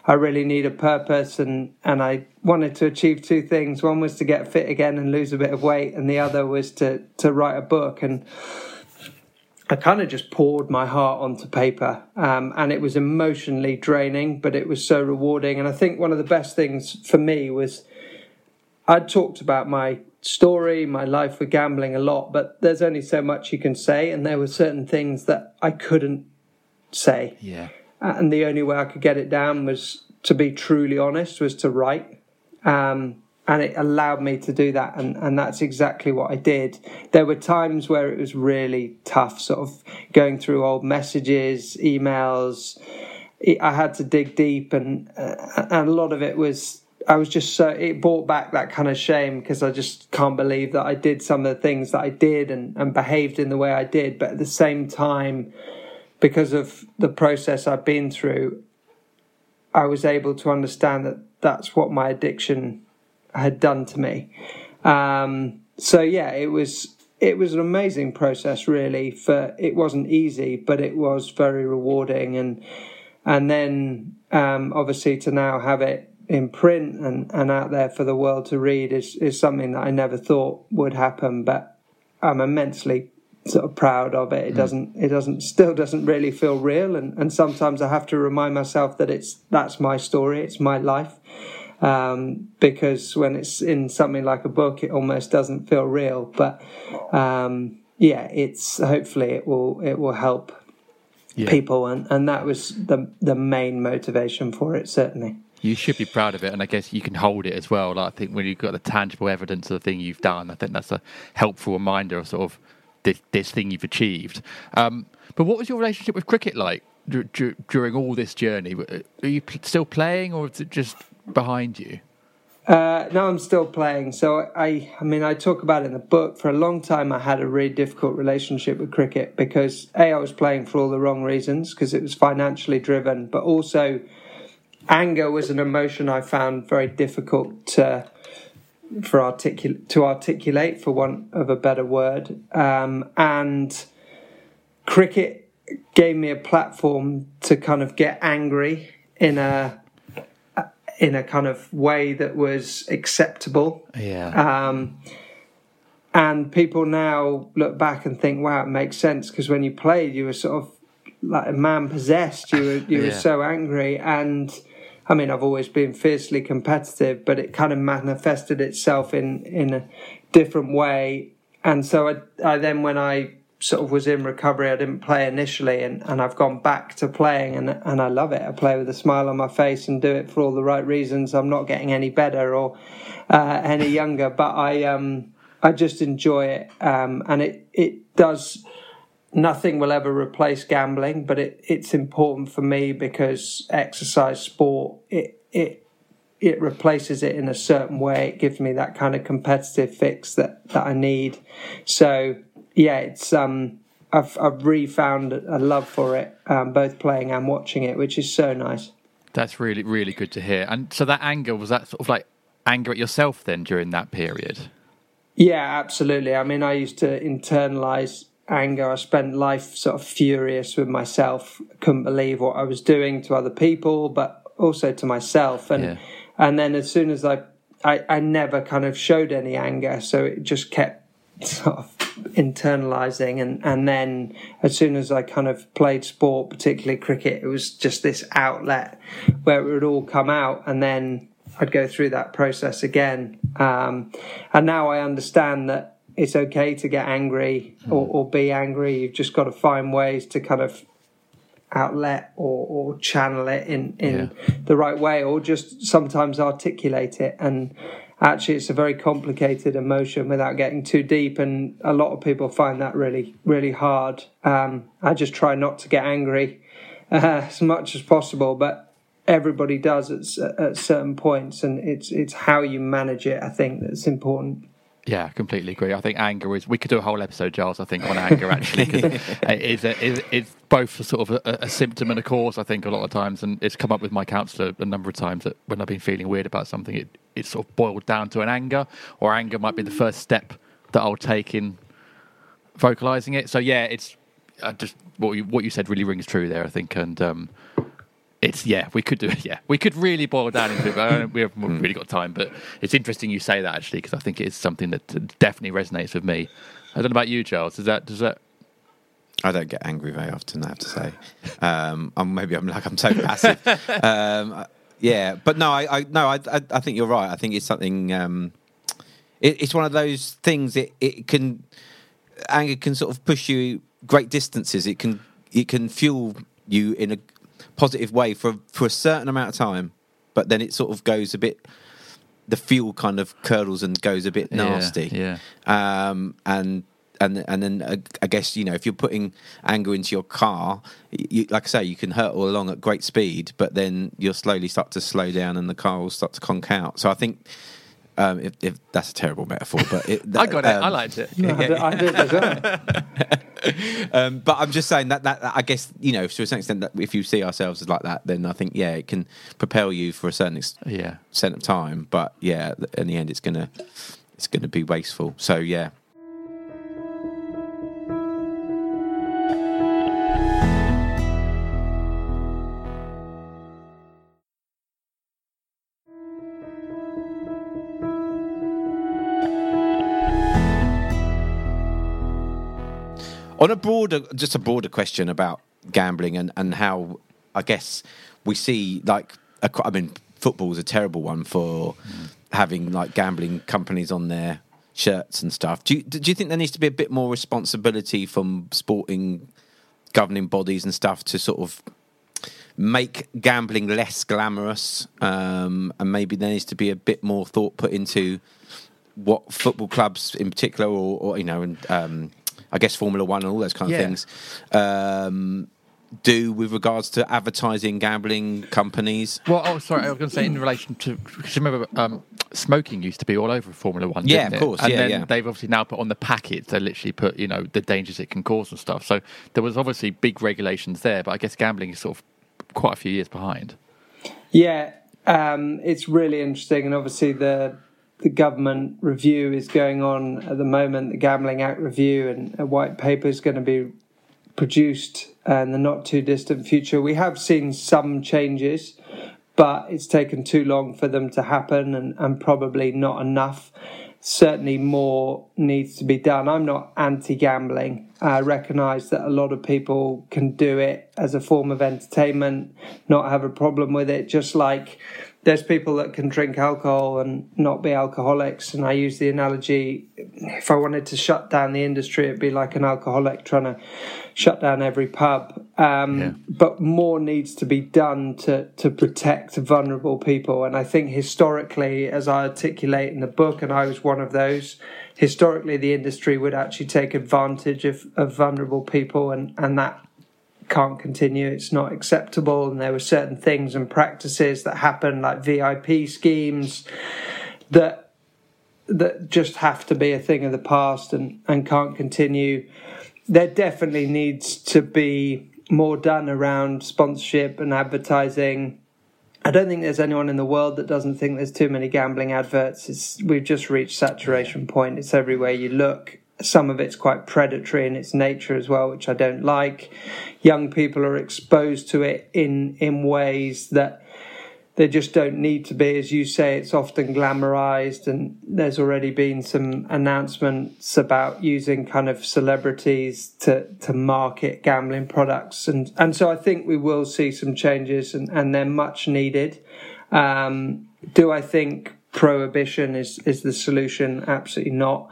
I really need a purpose, and and I wanted to achieve two things. One was to get fit again and lose a bit of weight, and the other was to to write a book and. I kind of just poured my heart onto paper, um, and it was emotionally draining, but it was so rewarding. And I think one of the best things for me was I'd talked about my story, my life with gambling a lot, but there's only so much you can say, and there were certain things that I couldn't say. Yeah. And the only way I could get it down was to be truly honest, was to write. Um, and it allowed me to do that, and, and that's exactly what I did. There were times where it was really tough, sort of going through old messages, emails. I had to dig deep, and uh, and a lot of it was I was just so it brought back that kind of shame because I just can't believe that I did some of the things that I did and, and behaved in the way I did. But at the same time, because of the process I've been through, I was able to understand that that's what my addiction had done to me. Um, so yeah, it was it was an amazing process really for it wasn't easy but it was very rewarding and and then um, obviously to now have it in print and, and out there for the world to read is, is something that I never thought would happen, but I'm immensely sort of proud of it. It mm. doesn't it doesn't still doesn't really feel real and, and sometimes I have to remind myself that it's that's my story, it's my life. um, because when it's in something like a book, it almost doesn't feel real. But um, yeah, it's hopefully it will it will help Yeah. people, and, and that was the the main motivation for it certainly. You should be proud of it, and I guess you can hold it as well. Like, I think when you've got the tangible evidence of the thing you've done, I think that's a helpful reminder of sort of this, this thing you've achieved. Um, but what was your relationship with cricket like d- d- during all this journey? Are you still playing, or is it just behind you? Uh, no, I'm still playing. So I, I mean, I talk about it in the book. For a long time, I had a really difficult relationship with cricket because a, I was playing for all the wrong reasons because it was financially driven, but also anger was an emotion I found very difficult to for articul- to articulate, for want of a better word. Um, and cricket gave me a platform to kind of get angry in a in a kind of way that was acceptable. Yeah. Um, and people now look back and think, wow, it makes sense because when you played, you were sort of like a man possessed. You were you were so angry, and I mean, I've always been fiercely competitive, but it kind of manifested itself in in a different way. And so I, I then, when I sort of was in recovery, I didn't play initially, and, and I've gone back to playing, and and I love it. I play with a smile on my face and do it for all the right reasons. I'm not getting any better or uh, any younger, but I um I just enjoy it, um, and it it does. Nothing will ever replace gambling, but it, it's important for me because exercise, sport, it it it replaces it in a certain way. It gives me that kind of competitive fix that, that I need. So yeah, it's um I've I've refound a love for it, um, both playing and watching it, which is so nice. That's really, really good to hear. And so that anger was that sort of like anger at yourself then during that period? Yeah, absolutely. I mean, I used to internalize anger. I spent life sort of furious with myself. Couldn't believe what I was doing to other people, but also to myself. And Yeah. and then as soon as I, I, I never kind of showed any anger, so it just kept sort of internalizing. And and then as soon as I kind of played sport, particularly cricket, it was just this outlet where it would all come out, and then. I'd go through that process again. Um, and now I understand that it's okay to get angry or, or be angry. You've just got to find ways to kind of outlet or, or channel it in, in the right way or just sometimes articulate it. And actually, it's a very complicated emotion without getting too deep. And a lot of people find that really, really hard. Um, I just try not to get angry uh, as much as possible, but everybody does at, at certain points, and it's it's how you manage it. I think that's important. Yeah, I completely agree. I think anger is. We could do a whole episode, Giles. I think on anger actually, because it is a, it, it's both a sort of a, a symptom and a cause. I think a lot of times, and it's come up with my counsellor a number of times that when I've been feeling weird about something, it it sort of boiled down to an anger, or anger might be the first step that I'll take in vocalizing it. So yeah, it's uh, just what you what you said really rings true there. I think, and um, it's yeah, we could do it. Yeah, we could really boil down into it, but I don't- we haven't really got time. But it's interesting you say that actually because I think it is something that definitely resonates with me. I don't know about you, Giles. Does that does that? I don't get angry very often. I have to say, um, I'm, maybe I'm like I'm so passive. um, yeah, but no, I, I no, I, I, I think you're right. I think it's something. Um, it, it's one of those things. It, it can anger can sort of push you great distances. It can it can fuel you in a positive way for for a certain amount of time, but then it sort of goes a bit. The fuel kind of curdles and goes a bit Yeah, nasty yeah. um, and and and then uh, I guess you know if you're putting anger into your car, you, like I say, you can hurtle along at great speed, but then you'll slowly start to slow down, and the car will start to conk out. So I think. Um, if, if that's a terrible metaphor, but it, I got it. I um, liked it. I did, I did as well. um, but I'm just saying that, that that I guess you know to a certain extent that if you see ourselves as like that, then I think yeah, it can propel you for a certain ex- Yeah. extent of time. But yeah, in the end, it's gonna it's gonna be wasteful. So yeah, on a broader just a broader question about gambling and and how i guess we see like ac- i mean is a terrible one for having like gambling companies on their shirts and stuff. Do you, do you think there needs to be a bit more responsibility from sporting governing bodies and stuff to sort of make gambling less glamorous, um, and maybe there needs to be a bit more thought put into what football clubs in particular, or, or you know, and um, I guess Formula One and all those kind of Yeah. things, um, do with regards to advertising gambling companies. Well, oh, sorry, I was going to say in relation to because remember um, smoking used to be all over Formula One. Yeah, didn't of it? course, And yeah, then yeah. they've obviously now put on the packets. They literally put you know the dangers it can cause and stuff. So there was obviously big regulations there, but I guess gambling is sort of quite a few years behind. Yeah, um, it's really interesting, and obviously the the government review is going on at the moment. The Gambling Act review and a white paper is going to be produced in the not too distant future. We have seen some changes, but it's taken too long for them to happen, and, and probably not enough. Certainly, more needs to be done. I'm not anti gambling. I recognise that a lot of people can do it as a form of entertainment, not have a problem with it, just like there's people that can drink alcohol and not be alcoholics. And I use the analogy if I wanted to shut down the industry, it'd be like an alcoholic trying to shut down every pub. Um, Yeah. But more needs to be done to, to protect vulnerable people. And I think historically, as I articulate in the book, and I was one of those, historically the industry would actually take advantage of, of vulnerable people, and, and that can't continue. It's not acceptable. And there were certain things and practices that happened, like VIP schemes, that that just have to be a thing of the past and, and can't continue. There definitely needs to be more done around sponsorship and advertising. I don't think there's anyone in the world that doesn't think there's too many gambling adverts. It's, we've just reached saturation point. It's everywhere you look. Some of it's quite predatory in its nature as well, which I don't like. Young people are exposed to it in in ways that they just don't need to be. As you say, it's often glamorized, and there's already been some announcements about using kind of celebrities to, to market gambling products. And, and so I think we will see some changes, and, and they're much needed. Um, do I think prohibition is, is the solution? Absolutely not.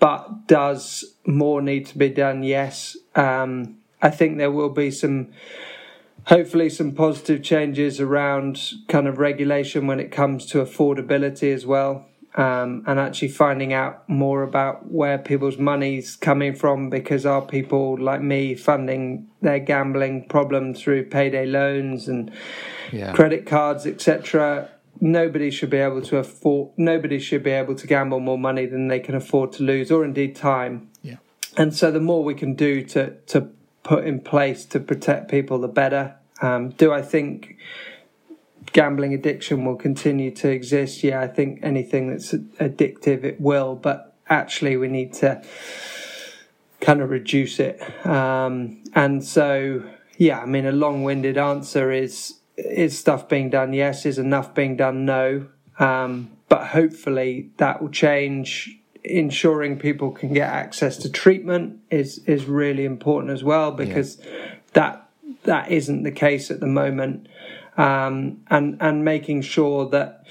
But does more need to be done? Yes. Um, I think there will be some hopefully some positive changes around kind of regulation when it comes to affordability as well um, and actually finding out more about where people's money's coming from because are people like me funding their gambling problem through payday loans and Yeah. credit cards etc nobody should be able to afford nobody should be able to gamble more money than they can afford to lose or indeed time Yeah. and so the more we can do to to put in place to protect people, the better. Um, do I think gambling addiction will continue to exist? Yeah, I think anything that's addictive, it will. But actually, we need to kind of reduce it. Um, and so, yeah, I mean, a long-winded answer is: is stuff being done? Yes. Is enough being done? No. Um, but hopefully, that will change ensuring people can get access to treatment is is really important as well because that that isn't the case at the moment um, and and making sure that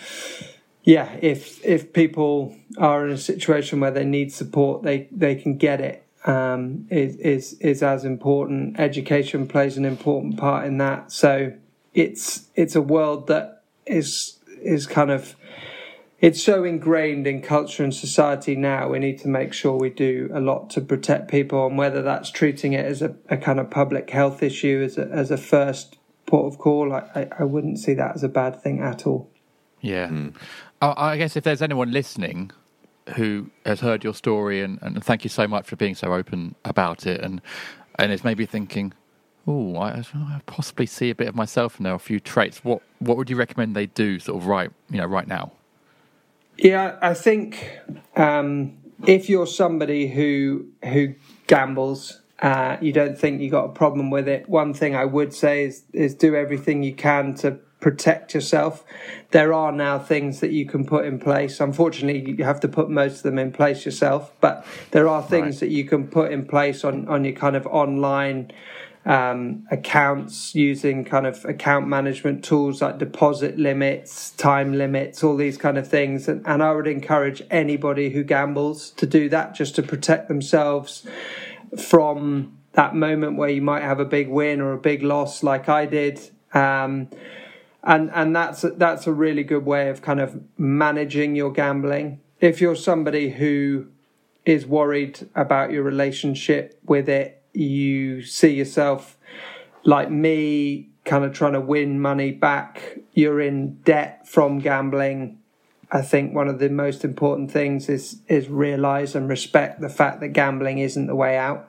yeah if if people are in a situation where they need support they they can get it um, is is is as important education plays an important part in that so it's it's a world that is is kind of it's so ingrained in culture and society now. We need to make sure we do a lot to protect people, and whether that's treating it as a, a kind of public health issue as a, as a first port of call, I, I, I wouldn't see that as a bad thing at all. Yeah. Hmm. I, I guess if there's anyone listening who has heard your story, and, and thank you so much for being so open about it, and and is maybe thinking, oh, I, I possibly see a bit of myself in there, a few traits. What what would you recommend they do, sort of right, you know, right now? Yeah, I think um, if you're somebody who who gambles, uh, you don't think you got a problem with it. One thing I would say is is do everything you can to protect yourself. There are now things that you can put in place. Unfortunately, you have to put most of them in place yourself, but there are things Right. that you can put in place on on your kind of online um, accounts using kind of account management tools like deposit limits, time limits, all these kind of things. And, and I would encourage anybody who gambles to do that just to protect themselves from that moment where you might have a big win or a big loss, like I did. Um, and and that's that's a really good way of kind of managing your gambling. If you're somebody who is worried about your relationship with it you see yourself like me kind of trying to win money back. You're in debt from gambling. I think one of the most important things is is realize and respect the fact that gambling isn't the way out.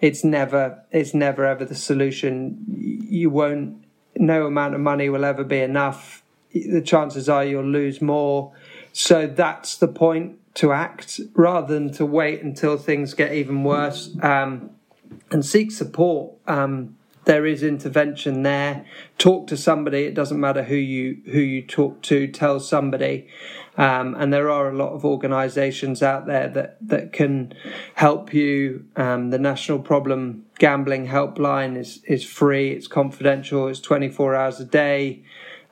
It's never it's never ever the solution. You won't no amount of money will ever be enough. The chances are you'll lose more. So that's the point to act rather than to wait until things get even worse. Um, and seek support. Um, there is intervention there. Talk to somebody. It doesn't matter who you who you talk to. Tell somebody. Um, and there are a lot of organisations out there that that can help you. Um, the National Problem Gambling Helpline is is free. It's confidential. It's twenty four hours a day.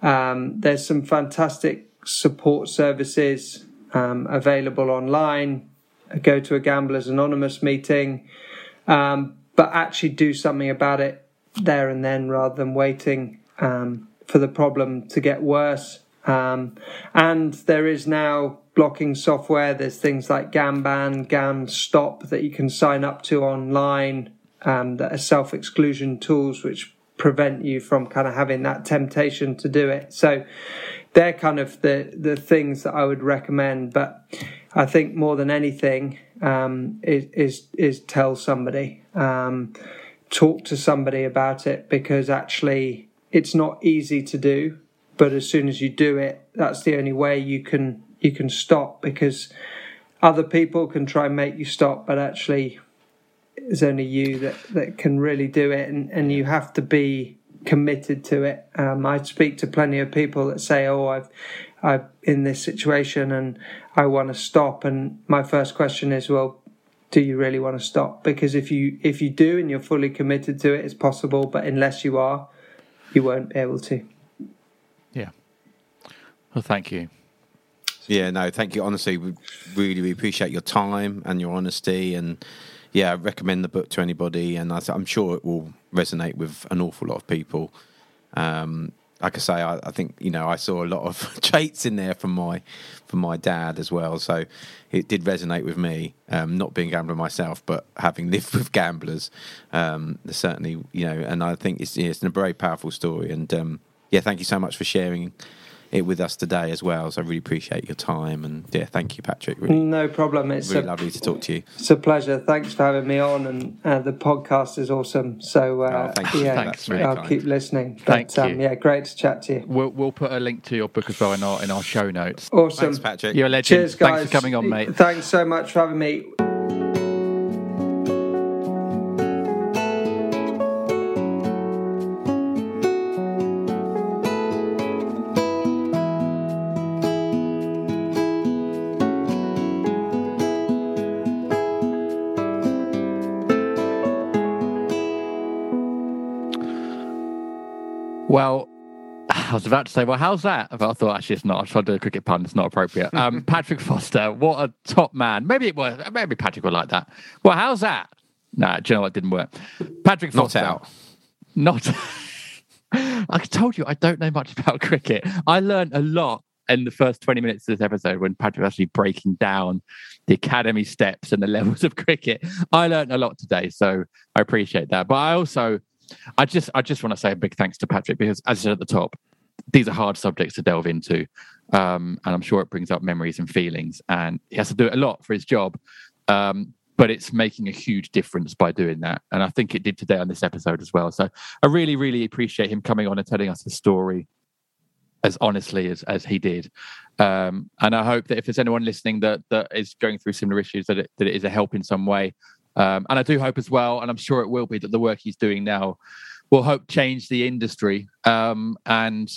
Um, there's some fantastic support services um, available online. Go to a Gamblers Anonymous meeting. Um, but actually do something about it there and then rather than waiting um, for the problem to get worse. Um, and there is now blocking software. There's things like Gamban, GamStop that you can sign up to online um, that are self exclusion tools which prevent you from kind of having that temptation to do it. So they're kind of the, the things that I would recommend. But I think more than anything, um, is, is, is tell somebody, um, talk to somebody about it because actually it's not easy to do. But as soon as you do it, that's the only way you can you can stop because other people can try and make you stop, but actually it's only you that, that can really do it, and, and you have to be committed to it. Um, I speak to plenty of people that say, "Oh, I've I'm in this situation and I want to stop. And my first question is, well, do you really want to stop? Because if you if you do and you're fully committed to it, it's possible. But unless you are, you won't be able to. Yeah. Well, thank you. Yeah, no, thank you. Honestly, we really we appreciate your time and your honesty, and yeah, I recommend the book to anybody, and I am sure it will resonate with an awful lot of people. Um, like I say, I, I, think you know I saw a lot of traits in there from my from my dad as well. So it did resonate with me. Um, not being a gambler myself, but having lived with gamblers, um, certainly you know. And I think it's it's a very powerful story. And um, yeah, thank you so much for sharing it with us today as well. So I really appreciate your time and yeah, thank you, Patrick. Really, no problem. It's really a, lovely to talk to you. It's a pleasure. Thanks for having me on, and uh, the podcast is awesome. So uh, oh, thank yeah, Thanks, really I'll kind. keep listening. But, thank um, you. Yeah, great to chat to you. We'll we'll put a link to your book as well in our in our show notes. Awesome, Thanks, Patrick. You're a legend. Cheers, guys. Thanks for coming on, mate. Thanks so much for having me. About to say, well, how's that? But I thought actually it's not. I tried to do a cricket pun. It's not appropriate. Um, Patrick Foster, what a top man. Maybe it was. Maybe Patrick would like that. Well, how's that? Nah, do you know what? It didn't work. Patrick Not Foster. out. Not. I told you I don't know much about cricket. I learned a lot in the first 20 minutes of this episode when Patrick was actually breaking down the academy steps and the levels of cricket. I learned a lot today, so I appreciate that. But I also, I just, I just want to say a big thanks to Patrick because, as I said at the top, these are hard subjects to delve into, um, and I'm sure it brings up memories and feelings, and he has to do it a lot for his job. Um, but it's making a huge difference by doing that. And I think it did today on this episode as well. So I really, really appreciate him coming on and telling us his story as honestly as, as he did. Um, and I hope that if there's anyone listening that, that is going through similar issues, that it, that it is a help in some way. Um, and I do hope as well, and I'm sure it will be, that the work he's doing now will hope change the industry. Um, and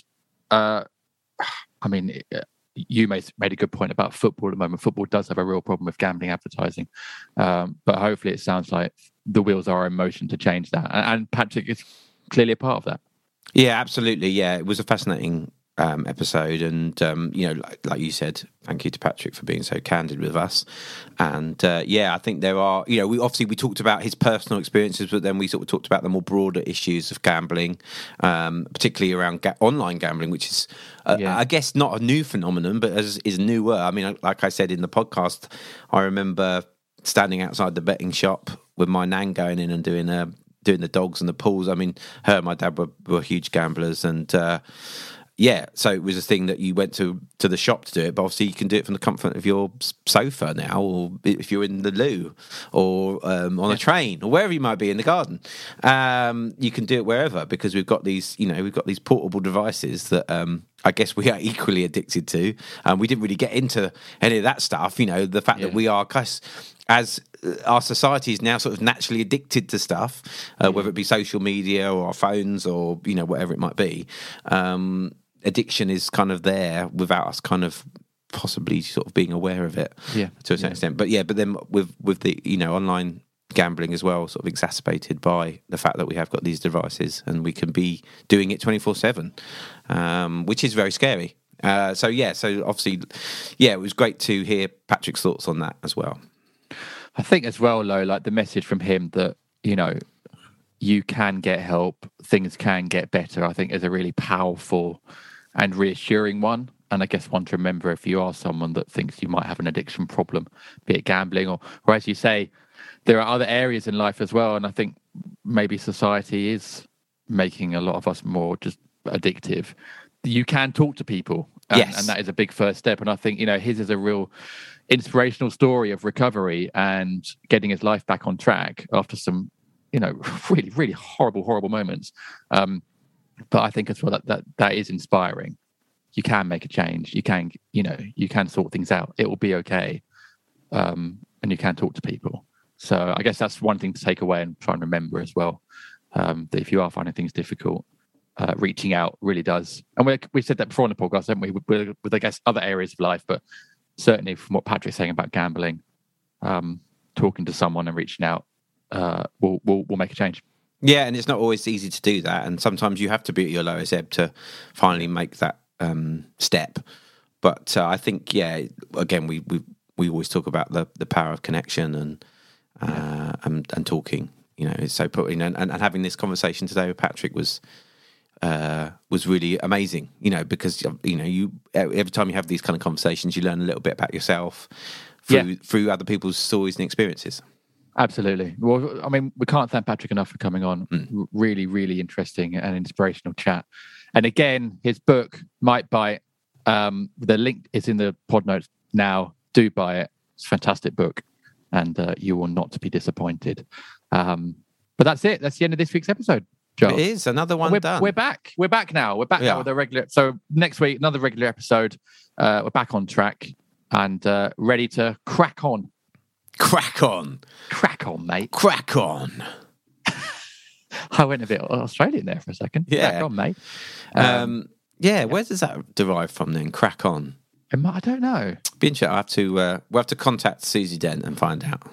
uh, I mean, you made made a good point about football at the moment. Football does have a real problem with gambling advertising, um, but hopefully, it sounds like the wheels are in motion to change that. And Patrick is clearly a part of that. Yeah, absolutely. Yeah, it was a fascinating um, episode, and um, you know, like, like, you said, thank you to Patrick for being so candid with us. And uh, yeah, I think there are, you know, we obviously we talked about his personal experiences, but then we sort of talked about the more broader issues of gambling, um, particularly around ga- online gambling, which is, uh, yeah. I guess, not a new phenomenon, but as, is newer. I mean, like I said in the podcast, I remember standing outside the betting shop with my nan going in and doing a doing the dogs and the pools. I mean, her and my dad were, were huge gamblers, and uh, yeah, so it was a thing that you went to to the shop to do it, but obviously you can do it from the comfort of your sofa now, or if you're in the loo, or um, on a train, or wherever you might be in the garden. Um, you can do it wherever because we've got these, you know, we've got these portable devices that um, I guess we are equally addicted to. And we didn't really get into any of that stuff, you know, the fact yeah. that we are, as uh, our society is now sort of naturally addicted to stuff, uh, whether it be social media or our phones or you know whatever it might be. Um, addiction is kind of there without us kind of possibly sort of being aware of it yeah. to a certain yeah. extent. But yeah but then with with the you know online gambling as well sort of exacerbated by the fact that we have got these devices and we can be doing it 24 7 um, which is very scary. Uh, so yeah so obviously yeah it was great to hear patrick's thoughts on that as well. I think as well though like the message from him that you know you can get help things can get better i think is a really powerful and reassuring one. And I guess one to remember if you are someone that thinks you might have an addiction problem, be it gambling or, or as you say, there are other areas in life as well. And I think maybe society is making a lot of us more just addictive. You can talk to people. And, yes. and that is a big first step. And I think, you know, his is a real inspirational story of recovery and getting his life back on track after some, you know, really, really horrible, horrible moments. Um, but I think as well that, that that is inspiring. You can make a change. You can, you know, you can sort things out. It will be okay, um, and you can talk to people. So I guess that's one thing to take away and try and remember as well. Um, that if you are finding things difficult, uh, reaching out really does. And we we said that before on the podcast, haven't we? With, with, I guess other areas of life, but certainly from what Patrick's saying about gambling, um, talking to someone and reaching out uh, will will will make a change. Yeah, and it's not always easy to do that, and sometimes you have to be at your lowest ebb to finally make that um, step. But uh, I think, yeah, again, we, we we always talk about the the power of connection and uh, yeah. and, and talking. You know, it's so putting and, and, and having this conversation today with Patrick was uh, was really amazing. You know, because you know you every time you have these kind of conversations, you learn a little bit about yourself through yeah. through other people's stories and experiences. Absolutely. Well, I mean, we can't thank Patrick enough for coming on. Mm. Really, really interesting and inspirational chat. And again, his book, Might Bite um, the link is in the pod notes now. Do buy it. It's a fantastic book, and uh, you will not be disappointed. Um, but that's it. That's the end of this week's episode. Joe. It is another one we're, done. We're back. We're back now. We're back yeah. now with a regular. So next week, another regular episode. Uh, we're back on track and uh, ready to crack on Crack on. Crack on, mate. Crack on. I went a bit Australian there for a second. Yeah. Crack on, mate. Um, um, yeah, where does that derive from then? Crack on. I don't know. Be interesting. I have to. Uh, we'll have to contact Susie Dent and find out.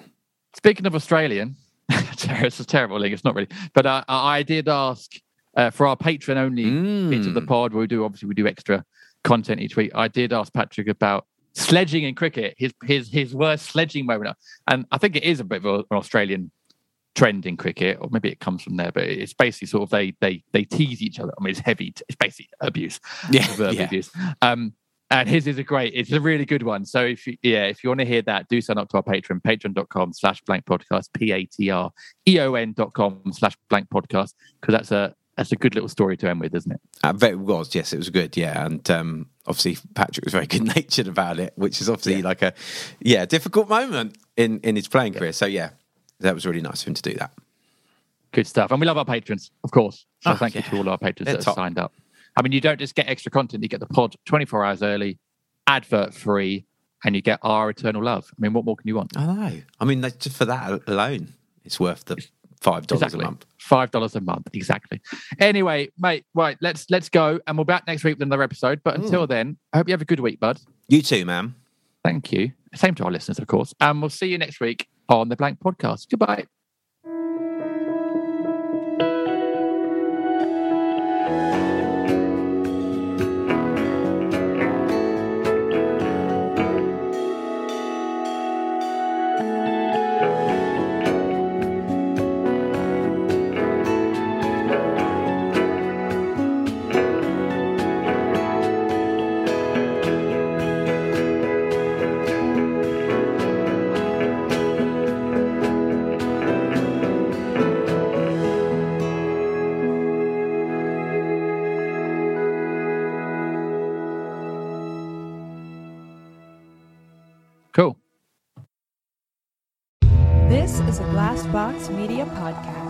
Speaking of Australian, it's a terrible link. It's not really, but uh, I did ask uh, for our patron only mm. bit of the pod. Where we do obviously we do extra content each week. I did ask Patrick about sledging in cricket, his his his worst sledging moment, and I think it is a bit of an Australian trend in cricket, or maybe it comes from there, but it's basically sort of they they they tease each other. I mean, it's heavy, it's basically abuse, yeah, yeah. abuse. Um, and his is a great, it's a really good one. So if you, yeah, if you want to hear that, do sign up to our Patreon, patreon.com slash blank podcast, P-A-T-R-E-O-N dot com slash blank podcast, because that's a, that's a good little story to end with, isn't it? Uh, it was, yes, it was good, yeah. And um, obviously Patrick was very good natured about it, which is obviously yeah. like a yeah difficult moment in in his playing yeah. career. So yeah, that was really nice of him to do that. Good stuff, and we love our patrons, of course. So oh, thank yeah. you to all our patrons They're that top. have signed up. I mean, you don't just get extra content; you get the pod 24 hours early, advert free, and you get our eternal love. I mean, what more can you want? I know. I mean, just for that alone, it's worth the five dollars exactly. a month. Five dollars a month, exactly. Anyway, mate, right, let's let's go, and we'll be back next week with another episode. But Mm. until then, I hope you have a good week, bud. You too, ma'am. Thank you. Same to our listeners, of course. And we'll see you next week on the Blank Podcast. Goodbye. Media podcast.